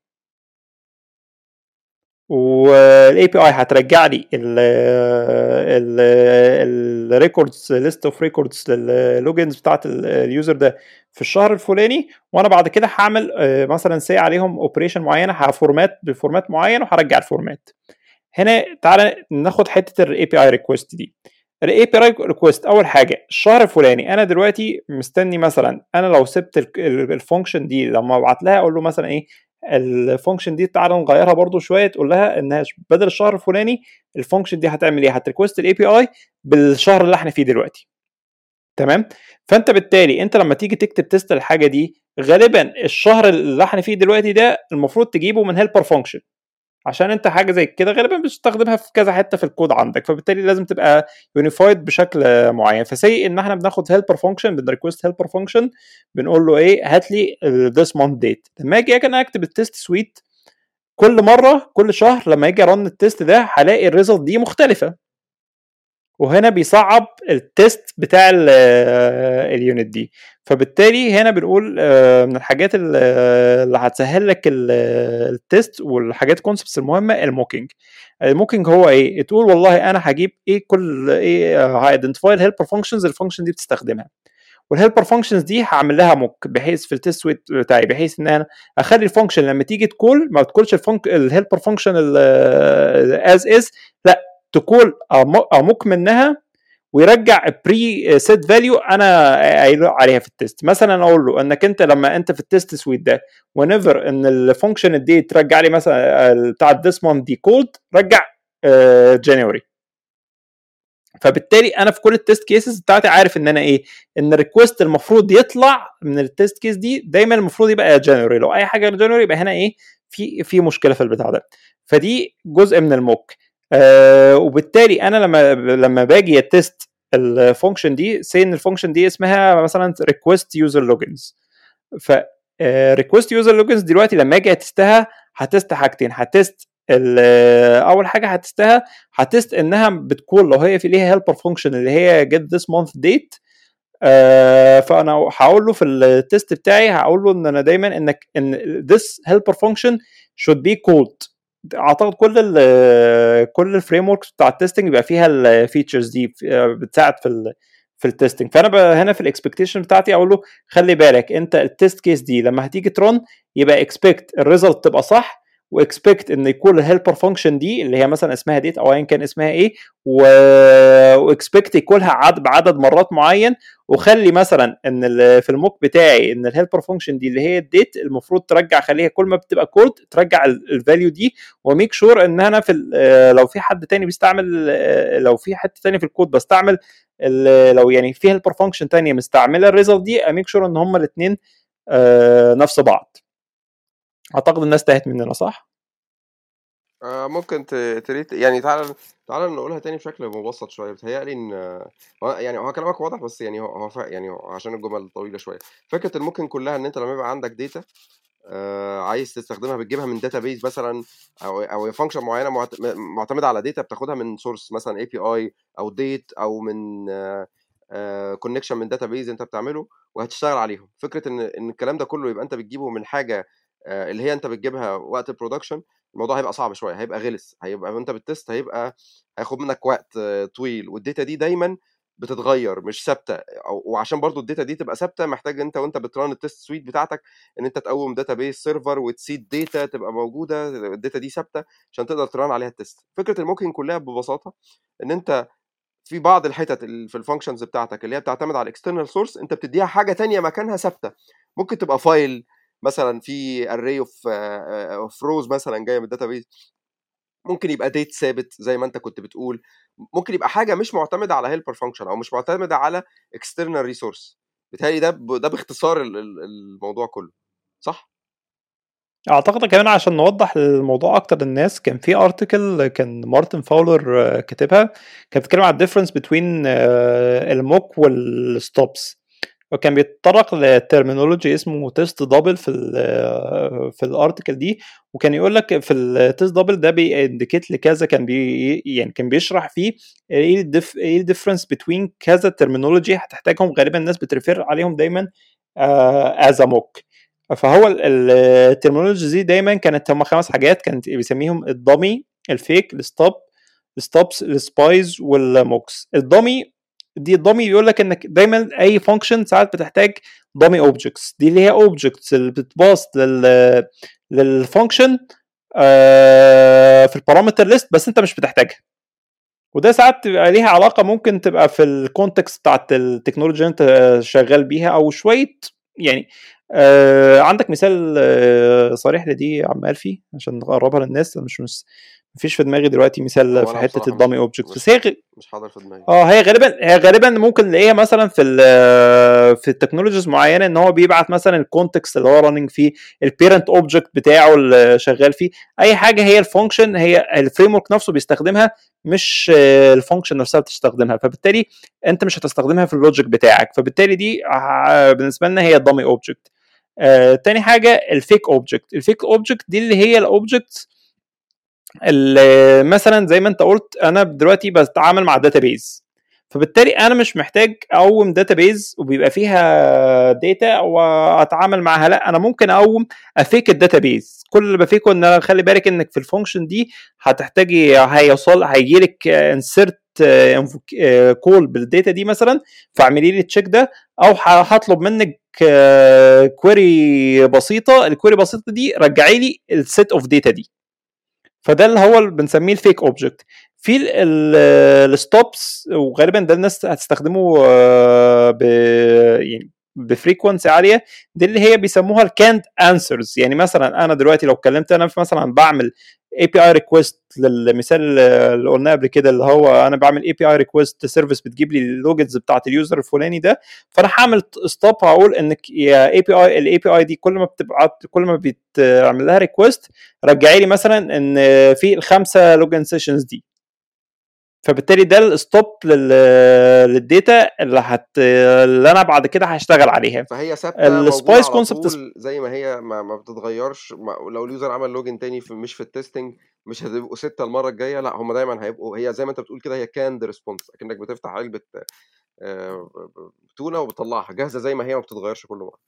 وال API هترجع لي ال records list of records لل logins بتاعت ال user ده في الشهر الفلاني. وأنا بعد كده هعمل آه، مثلا say عليهم operation معينة ه format ب format معين وهرجع ال format هنا تعالى ناخد حتة ال API request دي. ال API request أول حاجة الشهر الفلاني أنا دلوقتي مستني مثلا أنا لو سبت ال function دي لما أبعت لها أقول له مثلا إيه ال function دي تعالى نغيرها برضو شوية تقول لها انها بدل الشهر الفلاني ال function دي هتعمل إيه؟ هت request ال API بالشهر اللي إحنا فيه دلوقتي. تمام؟ فأنت بالتالي أنت لما تيجي تكتب test الحاجة دي غالبا الشهر اللي إحنا فيه دلوقتي ده المفروض تجيبه من helper function عشان انت حاجة زي كده غالبا بتستخدمها في كذا حتة في الكود عندك فبالتالي لازم تبقى unified بشكل معين. ف say إن إحنا بناخد helper function بن request helper function بنقول له إيه هات لي this month date لما أجي أنا اكتب ال test suite كل مرة كل شهر لما أجي ا run ال test ده هلاقي ال result دي مختلفة. وهنا بيصعب ال test بتاع ال unit دي. فبالتالي هنا بنقول آه، من الحاجات اللي هتسهل لك ال test والحاجات concepts المهمة ال mocking. ال mocking هو إيه؟ تقول والله أنا هجيب إيه كل إيه ه identify ال helper functions ال function دي بتستخدمها. وال helper functions دي هعمل لها mock بحيث في ال test suite بتاعي بحيث إن أنا أخلي ال function لما تيجي تكول ما تكولش الهيلبر فانكشن از از لأ ت call a mock منها ويرجع preset value أنا قايل عليها في ال test مثلا أقول له إنك أنت لما أنت في ال test suite ده whenever إن ال function دي ترجع لي مثلا بتاع this month دي called رجع January فبالتالي أنا في كل ال test cases بتاعتي عارف إن أنا إيه؟ إن ال request المفروض يطلع من ال test case دي دايما المفروض يبقى January لو أي حاجة January يبقى هنا إيه؟ في في مشكلة في البتاع ده. فدي جزء من ال mock آه وبالتالي أنا لما لما باجي ا test ال function دي say إن ال function دي اسمها مثلا request user logins ف request user logins دلوقتي لما أجي ا test ها ه test حاجتين. ه test أول حاجة ه test ها ه test إنها بتكون لو هي في ليها helper function اللي هي this month date آه فأنا هقول له في ال test بتاعي هقول له إن أنا دايما إنك إن this helper function should be called. أعتقد كل ال كل ال frameworks بتاع ال testing بيبقى فيها ال features دي بتساعد في في ال testing فأنا هنا في ال expectation بتاعتي أقول له خلي بالك أنت ال test case دي لما هتيجي ت run يبقى expect ال result تبقى صح و expect إن يكون ال helper function دي اللي هي مثلا اسمها date أو ايا كان اسمها إيه و expect يكونها عدد بعدد مرات معين وخلي مثلا إن في ال mock بتاعي إن ال helper function دي اللي هي ال date المفروض ترجع خليها كل ما بتبقى called ترجع ال value دي و make sure إن أنا في لو في حد تاني بيستعمل لو في حتة تاني في الكود بستعمل لو يعني في helper function تانية مستعملة ال result دي ا make sure إن هما الاثنين آه، نفس بعض. أعتقد الناس تاهت مننا صح؟ آه ممكن تريت يعني تعالى تعالى نقولها تاني بشكل مبسط شوية. بتهيألي إن يعني هو كلامك واضح بس يعني هو يعني عشان الجمل طويلة شوية. فكرة ال mocking كلها إن أنت لما يبقى عندك data آه عايز تستخدمها بتجيبها من database مثلا أو أو function معينة معتمدة على data بتاخدها من source مثلا API أو date أو من connection آه من database أنت بتعمله وهتشتغل عليهم. فكرة إن إن الكلام ده كله يبقى أنت بتجيبه من حاجة آه، اللي هي أنت بتجيبها وقت ال production الموضوع هيبقى صعب شوية هيبقى غلس هيبقى وأنت بت test هيبقى هياخد منك وقت طويل وال data دي دايما بتتغير مش ثابتة وعشان برضو ال data دي تبقى ثابتة محتاج أنت وأنت بت run ال test suite بتاعتك إن أنت تقوم database server وت seed data تبقى موجودة ال data دي ثابتة عشان تقدر ت run عليها ال test فكرة ال mocking كلها ببساطة إن أنت في بعض الحتت في ال functions بتاعتك اللي هي بتعتمد على ال external source أنت بتديها حاجة تانية مكانها ثابتة. ممكن تبقى file مثلا في array of of rows مثلا جاية من ال database ممكن يبقى date ثابت زي ما انت كنت بتقول. ممكن يبقى حاجة مش معتمدة على helper function أو مش معتمدة على external resource بالتالي ده ده باختصار الموضوع كله. صح؟ أعتقد كمان عشان نوضح الموضوع أكتر للناس كان في article كان مارتن فاولر كاتبها كان بيتكلم على ال difference بين ال mock وال stubs. وكان بيتطرق ل terminology اسمه test double في ال في ال article دي وكان يقول لك في ال test double ده ب indicate لكذا كان بي يعني كان بيشرح فيه إيه ال diff إيه ال difference بين كذا terminology هتحتاجهم غالبا الناس بت refer عليهم دايما as a mock فهو ال terminology دي دايما كانت هم خمس حاجات كانت بيسميهم ال dummy الفيك الستوب الستوبس السبايز والموكس. الدمي دي الدمي بيقول لك إنك دايما أي function ساعات بتحتاج dummy objects دي اللي هي objects اللي بت pass لل لل function آه في ال parameter list بس أنت مش بتحتاجها. وده ساعات تبقى ليها علاقة ممكن تبقى في ال context بتاعت التكنولوجيا اللي أنت شغال بيها أو شوية يعني آه عندك مثال آه صريح لدي عم الفي عشان نقربها للناس مش مفيش في دماغي دلوقتي مثال في حتة ال dummy object بس هي غ- مش حاضر في دماغي. آه هي غالبا هي غالبا ممكن نلاقيها مثلا في ال في ال technologies معينة إن هو بيبعت مثلا ال context اللي هو running فيه ال parent object بتاعه اللي شغال فيه. أي حاجة هي ال function هي ال framework نفسه بيستخدمها مش ال function نفسها بتستخدمها. فبالتالي أنت مش هتستخدمها في ال logic بتاعك. فبالتالي دي بالنسبة لنا هي ال dummy object آه، تاني حاجة ال fake object ال fake object دي اللي هي ال object مثلا زي ما انت قلت أنا دلوقتي بتعامل مع database فبالتالي أنا مش محتاج أقوم database وبيبقى فيها data واتعامل معاها لا أنا ممكن أقوم أ fake ال database كل اللي ب fake ه إن أنا خلي بالك إنك في ال function دي هتحتاجي هيوصل هيجي لك insert call بال data دي مثلا. فاعملي لي ال check ده. أو هطلب منك query بسيطة. ال query بسيطة دي رجعي لي ال set of data دي. فده اللي هو بنسميه ال fake object في ال stubs وغالبا ده الناس هتستخدمه آه، ب يعني ب frequency عالية. دي اللي هي بيسموها ال canned answers يعني مثلا أنا دلوقتي لو اتكلمت أنا مثلا بعمل API request للمثال اللي قلناه قبل كده اللي هو أنا بعمل API request service بتجيب لي ال logins بتاعت ال user الفلاني ده فأنا هعمل stub هقول إنك يا API ال API دي كل ما بتبعت كل ما بتعمل لها request رجعي لي مثلا إن في الخمسة login sessions دي. فبالتالي ده ال stub لل data اللي هت اللي أنا بعد كده هشتغل عليها. فهي ثابتة ال spies concept زي ما هي ما, ما بتتغيرش. ما لو ال user عمل login تاني في مش في ال testing مش هتبقوا ستة المرة الجاية لا هم دايما هيبقوا هي زي ما أنت بتقول كده هي canned response أكنك بتفتح علبة آه، تونة وبتطلعها جاهزة زي ما هي ما بتتغيرش كل مرة.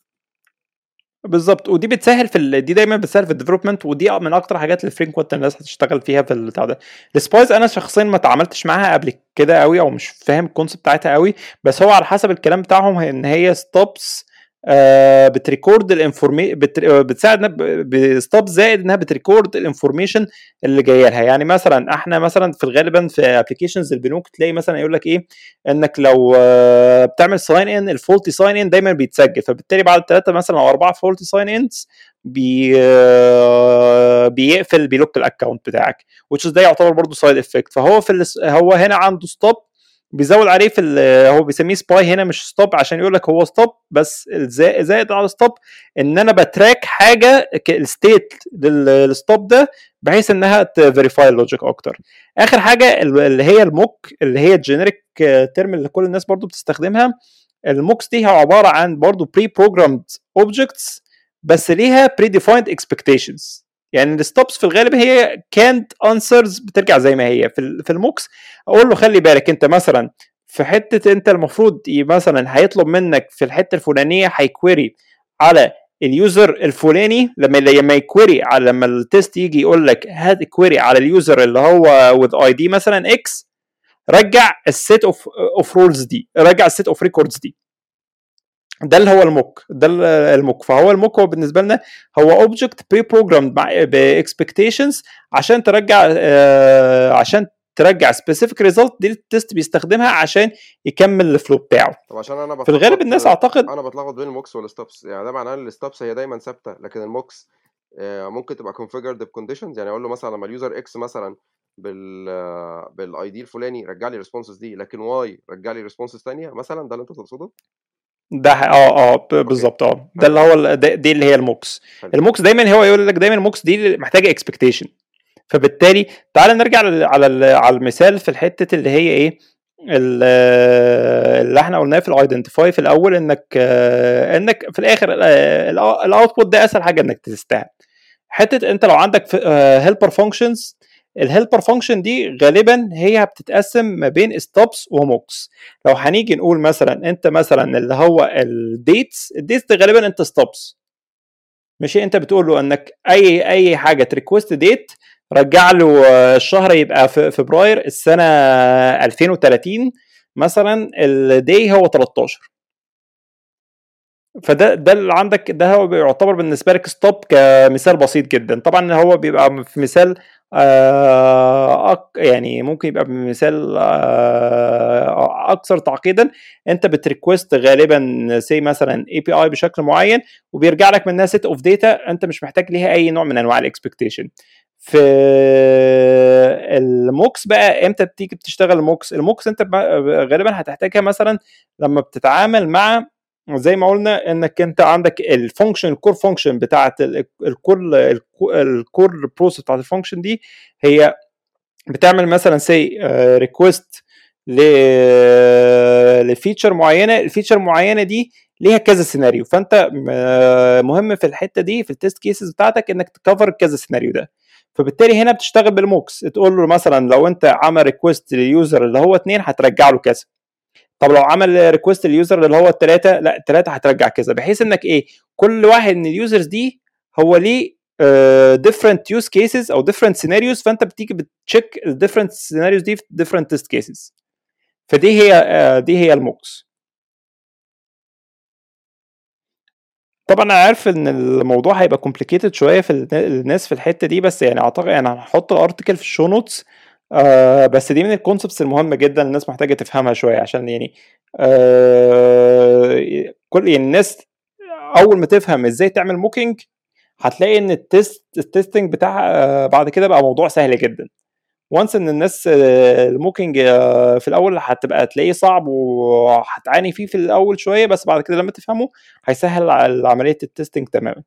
بالظبط. ودي بتسهل في ال... دي دايما بتسهل في ال development ودي من أكتر الحاجات اللي frequent الناس هتشتغل فيها في البتاع ده. ال spies أنا شخصيا ما تعاملتش معاها قبل كده قوي أو مش فاهم ال concept بتاعتها قوي بس هو على حسب الكلام بتاعهم إن هي stubs آه بت record ال information بتساعد ب stub زائد إنها بت record ال information اللي جاية لها. يعني مثلا إحنا مثلا في الغالبا في applications البنوك تلاقي مثلا يقول لك إيه؟ إنك لو آه، بتعمل sign in ال faulty sign in دايما بيتسجل. فبالتالي بعد ثلاثة مثلا أو أربعة faulty sign ins بي آه، بيقفل بي lock ال account بتاعك. is ده يعتبر برضه side effect فهو في هو هنا عنده stub بيزود عليه في هو بيسميه spy هنا مش stub عشان يقول لك هو stub بس زائد على stub إن أنا ب track حاجة ال state لل stub ده بحيث إنها ت verify ال logic أكتر. آخر حاجة ال- اللي هي ال mock اللي هي ال generic term اللي كل الناس برضو بتستخدمها ال mocks دي هي عبارة عن برضو pre-programmed objects بس ليها predefined expectations يعني ال stubs في الغالب هي كانت answers بترجع زي ما هي. في في ال mocks أقول له خلي بالك أنت مثلا في حتة أنت المفروض مثلا هيطلب منك في الحتة الفلانية هي query على ال user الفلاني. لما لما ي query على لما ال test يجي يقول لك هات query على ال user اللي هو with ID مثلا X رجع ال set of of rows دي رجع ال set of records دي. ده اللي هو ال mock ده ال- ال mock. فهو ال mock هو بالنسبة لنا هو object pre-programmed ب expectations عشان ترجع آه، عشان ترجع specific result دي ال test بيستخدمها عشان يكمل ال flow بتاعه. طب عشان أنا في الغالب الناس أعتقد أنا بتلخبط بين ال mocks وال stubs يعني ده معناه إن ال stubs هي دايما ثابتة لكن ال mocks آه، ممكن تبقى configured ب conditions يعني أقول له مثلا لما ال user X مثلا بال بال ID الفلاني رجع لي responses دي لكن Y رجع لي responses ثانية مثلا ده اللي أنت تقصده؟ ده آه آه بالظبط آه. ده اللي هو دي اللي هي ال mocks. ال mocks دايما هو يقول لك دايما ال mocks دي محتاجة expectation فبالتالي تعال نرجع على على المثال في الحتة اللي هي إيه؟ ال- اللي إحنا قلناه في ال identify في الأول إنك آه، إنك في الآخر ال output ده أسهل حاجة إنك تستهل حتة أنت لو عندك helper functions ال helper function دي غالبا هي بتتقسم ما بين stubs و mocks لو هنيجي نقول مثلا أنت مثلا اللي هو ال dates ال dates ده غالبا أنت stubs ماشي؟ أنت بتقول له إنك أي أي حاجة ت request date رجع له آه، الشهر يبقى في فبراير السنة 2030 مثلا ال day هو 13 فده ده اللي عندك ده هو بيعتبر بالنسبة لك stub كمثال بسيط جدا. طبعا هو بيبقى في مثال آه يعني ممكن يبقى بمثال آه أكثر تعقيدا أنت بت request غالبا say مثلا API بشكل معين وبيرجع لك منها set of data أنت مش محتاج ليها أي نوع من أنواع ال expectation في ال mocks بقى إمتى بتيجي بتشتغل ال mocks؟ ال mocks أنت غالبا هتحتاجها مثلا لما بتتعامل مع زي ما قلنا إنك أنت عندك ال function ال core function بتاعت ال core ال core process بتاعت ال function دي هي بتعمل مثلا say request ل feature معينة. ال feature المعينه دي ليها كذا سيناريو فأنت مهم في الحتة دي في ال test cases بتاعتك إنك ت cover كذا سيناريو ده. فبالتالي هنا بتشتغل بال mocks تقول له مثلا لو أنت عمل request لل user اللي هو اثنين هترجع له كذا. طب لو عمل request لل user اللي هو الثلاثه لا الثلاثه هترجع كذا. بحيث إنك إيه كل واحد من ال users دي هو ليه different use cases أو different scenarios فأنت بتيجي بت check ال different scenarios دي في different test cases فدي هي uh, دي هي ال mocks طبعا أنا عارف إن الموضوع هيبقى complicated شوية في الناس في الحتة دي بس يعني أعتقد يعني هنحط ال article في ال show notes آه بس دي من ال concepts المهمة جدا الناس محتاجة تفهمها شوية عشان يعني آه كل يعني الناس أول ما تفهم إزاي تعمل mocking هتلاقي إن ال test ال testing بتاع آه بعد كده بقى موضوع سهل جدا. once إن الناس ال mocking في الأول هتبقى تلاقيه صعب وهتعاني فيه في الأول شوية بس بعد كده لما تفهمه هيسهل عملية ال testing تماما.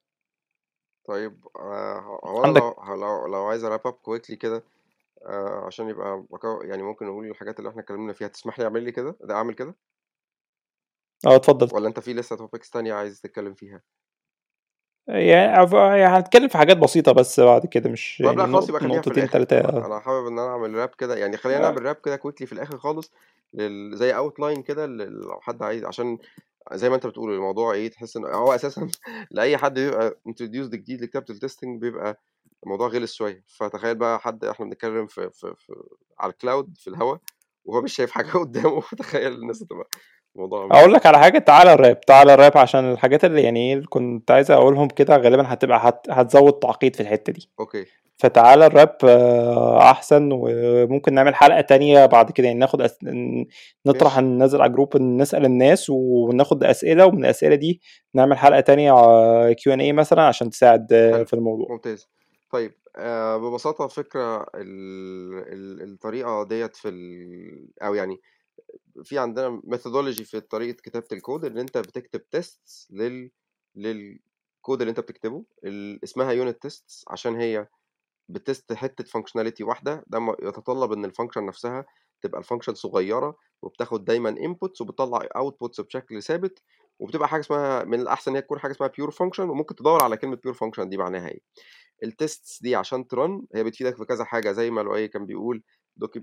طيب هو عندك؟ لو, لو, لو عايز ا wrap up quickly كده آه عشان يبقى يعني ممكن نقول الحاجات اللي إحنا اتكلمنا فيها تسمح لي اعمل لي كده؟ ده اعمل كده؟ آه اتفضل. ولا انت في لسه topics تانية عايز تتكلم فيها؟ يعني هنتكلم في حاجات بسيطة بس بعد كده مش لا يعني خلاص يبقى نقطتين تلاتة. أنا حابب إن أنا أعمل wrap كده يعني خلينا آه. نعمل wrap كده quickly في الآخر خالص لل... زي outline كده لو حد عايز عشان زي ما انت بتقول الموضوع إيه تحس إن هو أساسا لأي حد بيبقى introduced جديد لكتابة ال testing بيبقى الموضوع غلس شوية. فتخيل بقى حد إحنا بنتكلم في, في, في على ال cloud في الهواء وهو مش شايف حاجة قدامه. فتخيل الناس هتبقى الموضوع أقول لك على حاجة تعالى ال wrap تعالى ال wrap عشان الحاجات اللي يعني اللي كنت عايز أقولهم كده غالبا هتبقى هت... هتزود تعقيد في الحتة دي. okay. فتعالى ال wrap آه، أحسن وممكن نعمل حلقة تانية بعد كده. يعني ناخد أس... نطرح ننزل على ال group نسأل الناس وناخد أسئلة ومن الأسئلة دي نعمل حلقة تانية Q and A مثلا عشان تساعد آه، في الموضوع. ممتاز. طيب آه ببساطة فكرة ال... ال... الطريقة ديت في ال... أو يعني في عندنا methodology في طريقة كتابة الكود إن أنت بتكتب test لل للكود اللي أنت بتكتبه. اسمها unit test عشان هي بت test حتة functionality واحدة ده يتطلب إن ال function نفسها تبقى ال function صغيرة وبتاخد دايما inputs وبتطلع outputs بشكل ثابت وبتبقى حاجة اسمها من الأحسن إن هي تكون حاجة اسمها pure function وممكن تدور على كلمة pure function دي معناها إيه. ال tests دي عشان ت run هي بتفيدك في كذا حاجة زي ما لؤي كان بيقول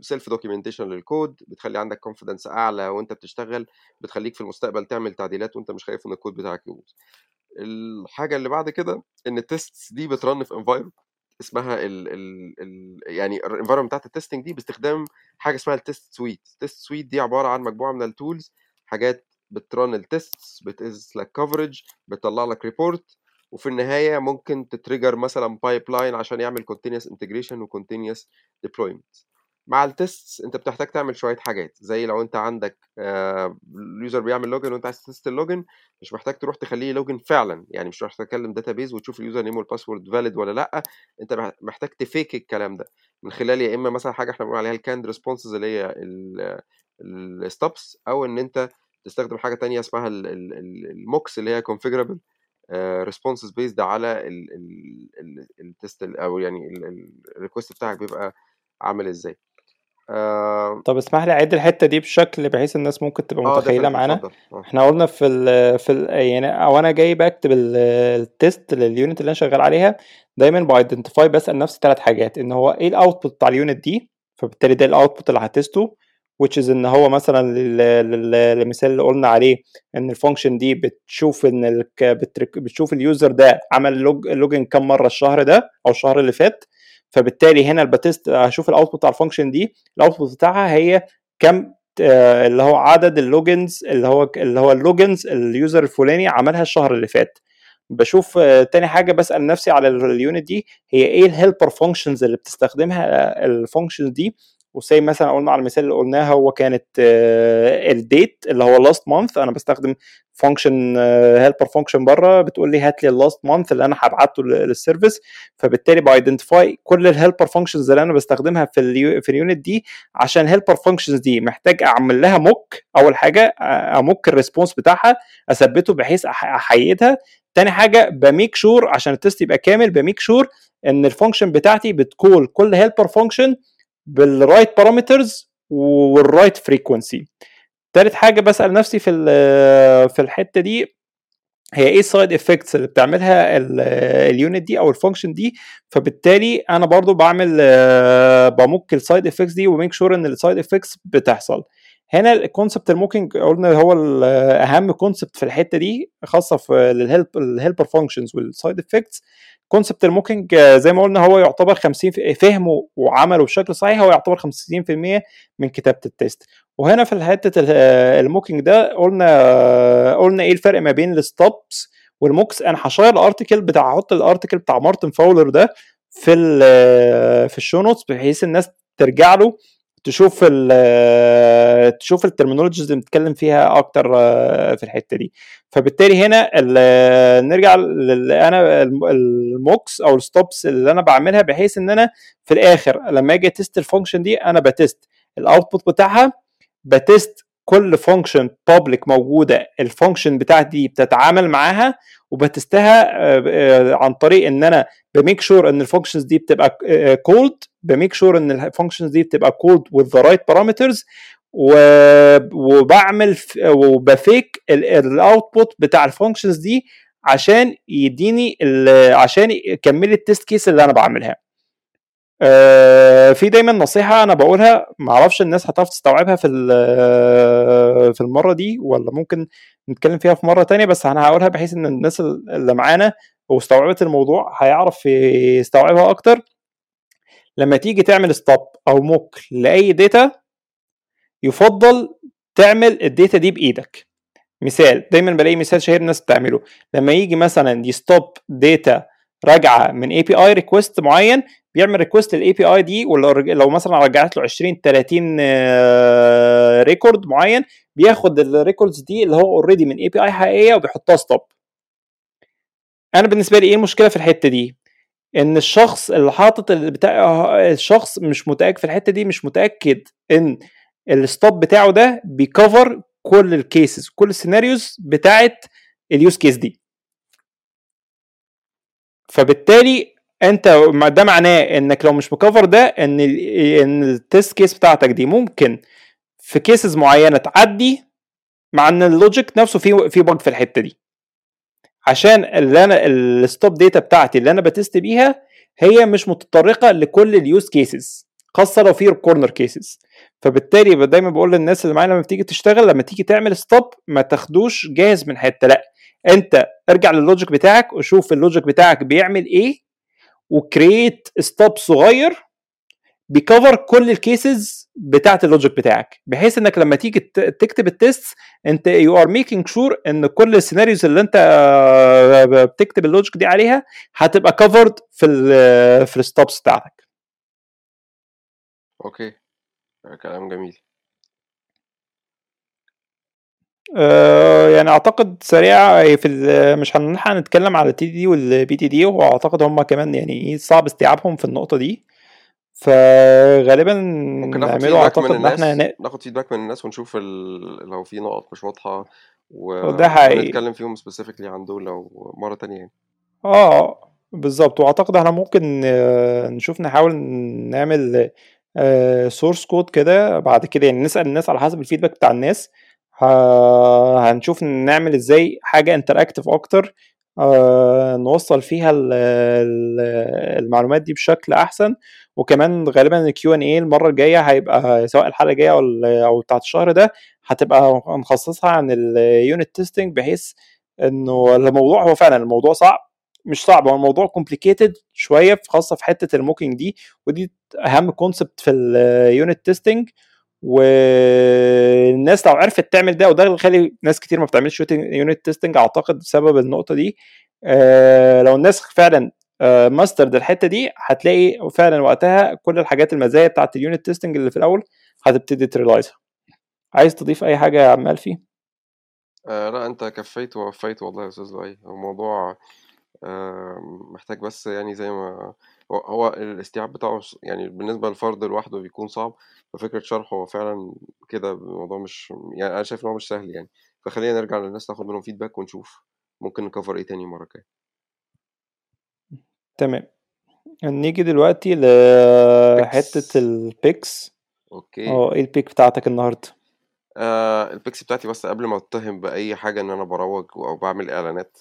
self documentation لل code بتخلي عندك confidence أعلى وأنت بتشتغل بتخليك في المستقبل تعمل تعديلات وأنت مش خايف إن الكود بتاعك يبوظ. الحاجة اللي بعد كده إن ال tests دي بت run في environment اسمها ال ال ال يعني ال environment بتاعت ال testing دي باستخدام حاجة اسمها ال test suite ال test suite دي عبارة عن مجموعة من ال tools حاجات بت run ال tests بتقيس لك coverage بتطلع لك report وفي النهاية ممكن ت trigger مثلا pipeline عشان يعمل continuous integration و continuous deployment. مع ال tests أنت بتحتاج تعمل شوية حاجات زي لو أنت عندك ال user بيعمل login وأنت عايز test ال login مش محتاج تروح تخليه login فعلا يعني مش محتاج تكلم database وتشوف ال username وال password valid ولا لأ أنت مح- محتاج ت fake الكلام ده. من خلال يا إما مثلا حاجة إحنا بنقول عليها ال canned responses اللي هي ال stubs أو إن أنت تستخدم حاجة تانية اسمها ال mocks اللي هي configurable responses based على ال test أو يعني ال request بتاعك بيبقى عامل إزاي. آه طب اسمح لي أعيد الحتة دي بشكل بحيث الناس ممكن تبقى آه، متخيلة معانا. آه. إحنا قلنا في ال في ال يعني أو أنا جاي بكتب ال- ال test لل unit اللي أنا شغال عليها. دايما ب identify بسأل نفسي ثلاث حاجات. إن هو إيه ال output بتاع ال unit دي؟ فبالتالي ده ال output اللي ه test ه which is إن هو مثلا المثال اللي قلنا عليه إن ال function دي بتشوف إن بتشوف ال user ده عمل log login كام مرة الشهر ده أو الشهر اللي فات. فبالتالي هنا ال ب test هشوف ال output بتاع ال function دي ال output بتاعها هي كم آه، اللي هو عدد ال logins اللي هو اللي هو ال logins ال user الفلاني عملها الشهر اللي فات. بشوف آه، تاني حاجة بسأل نفسي على ال- ال unit دي هي إيه ال helper functions اللي بتستخدمها ال functions دي؟ وزي مثلا قلنا على المثال اللي قلناه هو كانت ال date اللي هو last month أنا بستخدم function helper function بره بتقول لي هات لي ال last month اللي أنا هبعته لل- لل service فبالتالي ب identify كل ال helper functions اللي أنا بستخدمها في ال u- في ال unit دي عشان ال helper functions دي محتاج أعمل لها mock أول حاجة آه، ا mock ال response بتاعها أثبته بحيث أحيدها. تاني حاجة ب make sure عشان ال test يبقى كامل ب make sure إن ال function بتاعتي بت call كل helper function بال right parameters وال right frequency تالت حاجة بسأل نفسي في ال- في الحتة دي هي إيه ال side effects اللي بتعملها ال- ال unit دي أو ال function دي؟ فبالتالي أنا برضو بعمل آه، ب mock ال side effects دي و make sure إن ال side effects بتحصل. هنا ال concept ال mocking قلنا هو أهم concept في الحتة دي خاصة في الهيلب الهيلبر فانكشنز والسايد افكتس كونسبت الموكينج زي ما قلنا هو يعتبر 50 في- فهمه وعمله بشكل صحيح هو يعتبر 50% من كتابة ال test وهنا في حتة ال- ال mocking ده قلنا قلنا إيه الفرق ما بين ال stubs وال mocks أنا ه share ال article بتاع هحط ال article بتاع مارتن فاولر ده في في ال show notes بحيث الناس ترجع له تشوف ال تشوف ال terminologies اللي بنتكلم فيها أكتر آه، في الحتة دي. فبالتالي هنا ال- نرجع أنا الم- ال mocks أو ال stubs اللي أنا بعملها بحيث إن أنا في الآخر لما أجي test ال function دي أنا ب test. ال output بتاعها ب test كل function public موجودة ال function بتاعتي دي بتتعامل معاها وب test ها آه، آه، عن طريق إن أنا ب make sure إن ال functions دي بتبقى called ب make sure إن ال functions دي بتبقى called with the right parameters و- وبعمل وب fake ال output بتاع ال functions دي عشان يديني عشان يكمل ال test case اللي أنا بعملها. آه، في دايما نصيحة أنا بقولها معرفش الناس هتعرف تستوعبها في ال- في المرة دي ولا ممكن نتكلم فيها في مرة تانية بس أنا هقولها بحيث إن الناس اللي معانا واستوعبت الموضوع هيعرف يستوعبها أكتر. لما تيجي تعمل stub أو mock لأي data يفضل تعمل ال data دي بإيدك. مثال دايما بلاقي مثال شهير الناس بتعمله. لما يجي مثلا ي stub data راجعة من API request معين بيعمل request لل API دي ولو مثلا رجعت له 20 30 record معين بياخد ال records دي اللي هو already من API حقيقية وبيحطها stub أنا بالنسبة لي إيه المشكلة في الحتة دي؟ إن الشخص اللي حاطط بتاع الشخص مش متأكد في الحتة دي مش متأكد إن ال stub بتاعه ده بي cover كل ال cases كل ال scenarios بتاعت ال use case دي. فبالتالي انت ده معناه انك لو مش م cover ده ان ال ان ال test case بتاعتك دي ممكن في cases معينة تعدي مع ان ال logic نفسه فيه فيه bug في الحتة دي. عشان اللي أنا ال stub data بتاعتي اللي أنا ب test بيها هي مش متطرقة لكل ال use cases خاصة لو في corner cases فبالتالي دايما بقول للناس اللي معايا لما بتيجي تشتغل لما تيجي تعمل stub ما تاخدوش جاهز من حتة لأ انت ارجع لل logic بتاعك وشوف ال logic بتاعك بيعمل إيه و create stub صغير بي cover كل ال cases بتاعت ال logic بتاعك بحيث إنك لما تيجي تكتب ال test أنت you are making sure إن كل ال scenarios اللي أنت آه، بتكتب ال logic دي عليها هتبقى covered في ال في ال stubs بتاعتك. okay. كلام جميل. آه، يعني أعتقد سريع في ال- مش هنلحق نتكلم على ال TDD وال BDD واعتقد هم كمان يعني إيه صعب استيعابهم في النقطة دي. فغالبا ممكن ناخد feedback من أعتقد إن إحنا الناس ن- ناخد feedback من الناس ونشوف ال... لو في نقط مش واضحة و... ده حقيقي. ونتكلم فيهم specifically عن دول لو مرة تانية يعني. آه بالظبط وأعتقد إحنا ممكن آه، نشوف نحاول نعمل source code كده بعد كده يعني نسأل الناس على حسب ال feedback بتاع الناس. هنشوف نعمل إزاي حاجة interactive أكتر آه، نوصل فيها المعلومات دي بشكل أحسن. وكمان غالبا ال Q and A المرة الجاية هيبقى سواء الحلقة الجاية أو بتاعت الشهر ده هتبقى مخصصها عن ال unit testing بحيث إنه الموضوع هو فعلا الموضوع صعب مش صعب هو الموضوع complicated شوية خاصة في حتة ال mocking دي. ودي أهم concept في ال unit testing والناس لو عرفت تعمل ده وده اللي بيخلي ناس كتير ما بتعملش unit testing أعتقد بسبب النقطة دي آه لو الناس فعلا آه mastered الحتة دي هتلاقي فعلا وقتها كل الحاجات المزايا بتاعت ال unit testing اللي في الأول هتبتدي ت realize ها عايز تضيف أي حاجة يا جمال فيه آه لا أنت كفيت ووفيت والله يا أستاذ لؤي. الموضوع آه محتاج بس يعني زي ما هو الاستيعاب بتاعه يعني بالنسبة للفرد لوحده بيكون صعب ففكرة شرحه هو فعلا كده الموضوع مش يعني أنا شايف إن هو مش سهل يعني. فخلينا نرجع للناس ناخد منهم feedback ونشوف ممكن ن cover إيه تاني المرة الجاية. تمام. نيجي دلوقتي لحتة ال picks okay. آه إيه ال pick بتاعتك النهارده؟ آه ال picks بتاعتي بس قبل ما اتهم بأي حاجة إن أنا بروج أو بعمل إعلانات.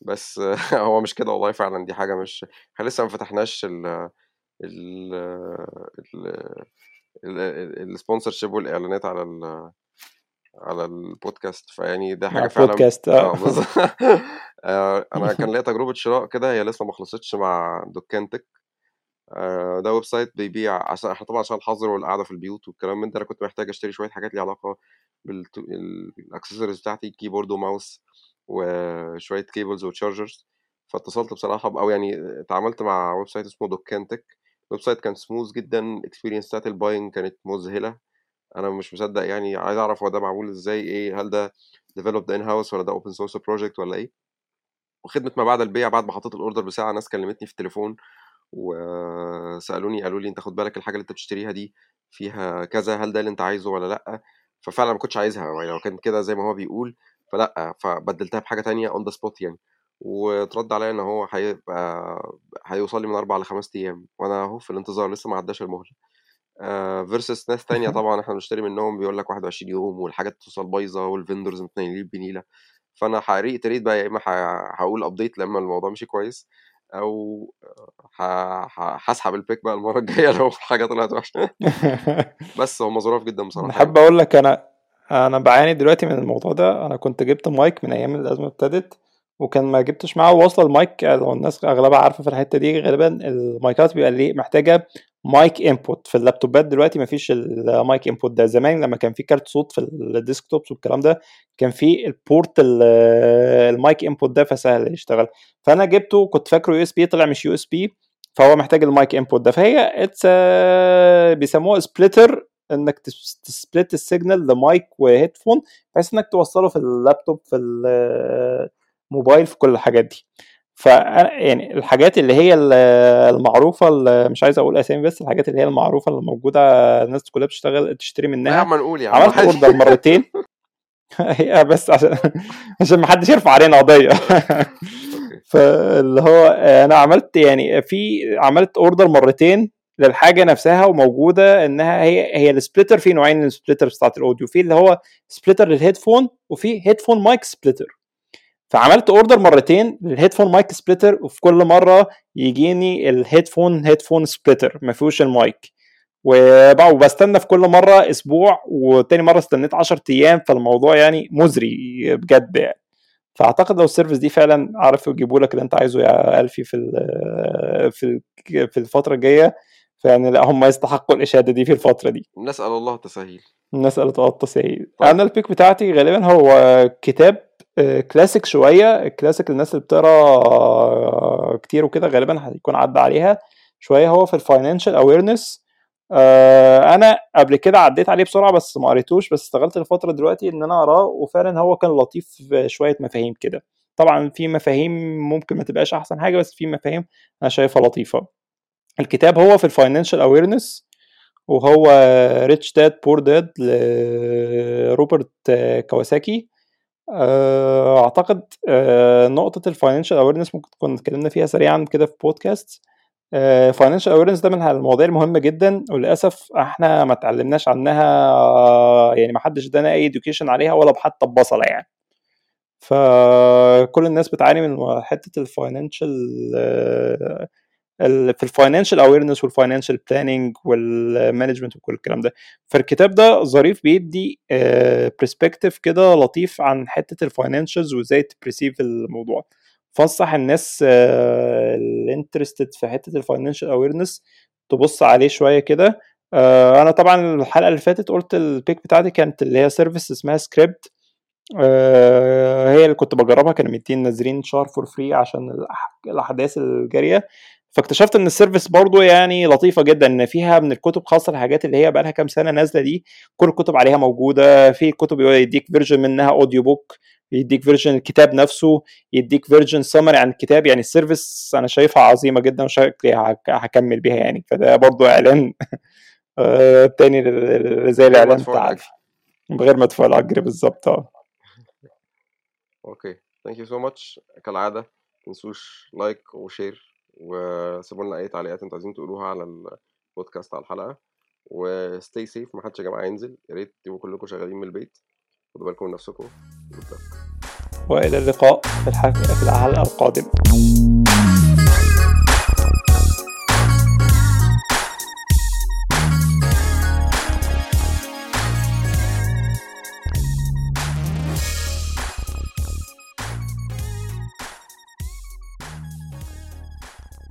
بس هو مش كده والله فعلا دي حاجة مش إحنا لسه ما فتحناش ال ال ال ال sponsorship والإعلانات على ال على البودكاست فيعني ده حاجة فعلا بودكاست آه. آه بالظبط. آه، أنا كان ليا تجربة شراء كده هي لسه ما خلصتش مع دكان تك آه، ده website بيبيع عشان إحنا طبعا عشان الحظر والقعدة في البيوت والكلام من ده أنا كنت محتاج أشتري شوية حاجات ليها علاقة بالأكسسوارز بتاعتي keyboard وماوس وشوية cables و chargers فاتصلت بصراحة أو يعني اتعاملت مع website اسمه دكان تك ال website كان سموث جدا ال experience بتاعت ال buying كانت مذهلة. أنا مش مصدق يعني عايز أعرف هو ده معمول إزاي إيه هل ده developed in house ولا ده open source project ولا إيه؟ وخدمة ما بعد البيع بعد ما حطيت ال order بساعة ناس كلمتني في التليفون وسألوني قالوا لي أنت خد بالك الحاجة اللي أنت بتشتريها دي فيها كذا هل ده اللي أنت عايزه ولا لأ؟ ففعلا ما كنتش عايزها. يعني لو كان كده زي ما هو بيقول فلأ فبدلتها بحاجة تانية on the spot يعني. واترد عليا إن هو هيبقى هيوصل لي من أربع لخمس أيام وأنا أهو في الانتظار لسه ما عداش المهلة versus ناس تانية طبعا إحنا بنشتري منهم بيقول لك 21 يوم والحاجات توصل بايظة وال vendors متنيلين بنيلة فأنا ح retweet بقى يا إما هقول update لما الموضوع مشي كويس أو هسحب ال pick بقى المرة الجاية لو حاجة طلعت وحشة. بس هم ظراف جدا بصراحة احب أقول لك أنا أنا بعاني دلوقتي من الموضوع ده. أنا كنت جبت مايك من أيام الأزمة ابتدت وكان ما جبتش معاه واصله المايك. لو الناس أغلبها عارفة في الحتة دي غالبا ال mics بيبقى ليه محتاجة mic input في اللابتوبات دلوقتي ما فيش ال mic input ده. زمان لما كان في كارت صوت في ال desktops والكلام ده كان في ال port ال mic input ده فسهل يشتغل. فأنا جبته كنت فاكره USB طلع مش USB فهو محتاج ال mic input ده. فهي it's بيسموها splitter إنك تسبلت السيجنال لمايك وهيدفون بحيث إنك توصله في اللابتوب في الموبايل في كل الحاجات دي. ف يعني الحاجات اللي هي المعروفة اللي مش عايز أقول أسامي بس الحاجات اللي هي المعروفة اللي موجودة الناس كلها بتشتغل تشتري منها. يا عم نقول يا عم. عملت order مرتين. بس عشان عشان ما حدش يرفع علينا قضية. فاللي هو أنا عملت يعني في عملت order مرتين للحاجة نفسها وموجودة إنها هي هي ال splitter في نوعين من ال splitters بتاعت ال audio. في اللي هو splitter لل headphone وفي headphone mic splitter. فعملت order مرتين لل headphone mic splitter وفي كل مرة يجيني ال headphone headphone splitter ما فيهوش المايك. وبستنى في كل مرة أسبوع وتاني مرة استنيت 10 أيام فالموضوع يعني مزري بجد يعني. فأعتقد لو ال service دي فعلا عرفوا يجيبوا لك اللي أنت عايزه يا ألفي في في في الفترة الجاية فيعني لا هم يستحقوا الإشادة دي في الفترة دي. نسأل الله التسهيل. نسأل الله التسهيل. طيب. أنا ال pick بتاعتي غالبا هو كتاب كلاسيك شوية. الكلاسيك الناس اللي بتقرأ كتير وكده غالبا هيكون عدى عليها. شوية هو في ال financial awareness أنا قبل كده عديت عليه بسرعة بس ما قريتوش بس استغلت الفترة دلوقتي إن أنا أقرأه وفعلا هو كان لطيف في شوية مفاهيم كده. طبعا في مفاهيم ممكن ما تبقاش أحسن حاجة بس في مفاهيم أنا شايفها لطيفة. الكتاب هو في ال financial awareness وهو Rich Dad Poor Dad لروبرت كيوساكي. أعتقد نقطة ال financial awareness ممكن تكون اتكلمنا فيها سريعا كده في بودكاست financial awareness ده من المواضيع المهمة جدا وللأسف إحنا ما اتعلمناش عنها يعني ما حدش ادانا أي education عليها ولا حتى ببصلة يعني. فكل الناس بتعاني من حتة الفاينانشال في الفاينانشال اويرنس والفاينانشال بلاننج والمانجمنت وكل الكلام ده. فالكتاب ده ظريف بيدي perspective كده لطيف عن حتة ال financials وإزاي ت perceive الموضوع. فانصح الناس اللي interested في حتة ال financial awareness تبص عليه شوية كده. أنا طبعا الحلقة اللي فاتت قلت ال pick بتاعتي كانت اللي هي service اسمها Scribd هي اللي كنت بجربها كانوا مدين نازلين شهر for free عشان الأحداث الجارية. فاكتشفت إن ال service برضو يعني لطيفة جدا إن فيها من الكتب خاصة الحاجات اللي هي بقى لها كام سنة نازلة دي كل الكتب عليها موجودة. في كتب يديك version منها audio book يديك version الكتاب نفسه يديك version summary عن الكتاب. يعني ال service أنا شايفها عظيمة جدا وشكلي هكمل بيها يعني. فده برضو إعلان. تاني زي الإعلان بتاع من غير ما ادفع الأجر بالظبط. آه. Okay thank you so much كالعادة تنسوش like و share وسيبوا لنا أي تعليقات أنتوا عايزين تقولوها على البودكاست على الحلقة. و stay safe محدش يا جماعة ينزل يا ريت تبقوا كلكم شغالين من البيت. خدوا بالكم من نفسكم. وإلى اللقاء في الحلقة القادمة.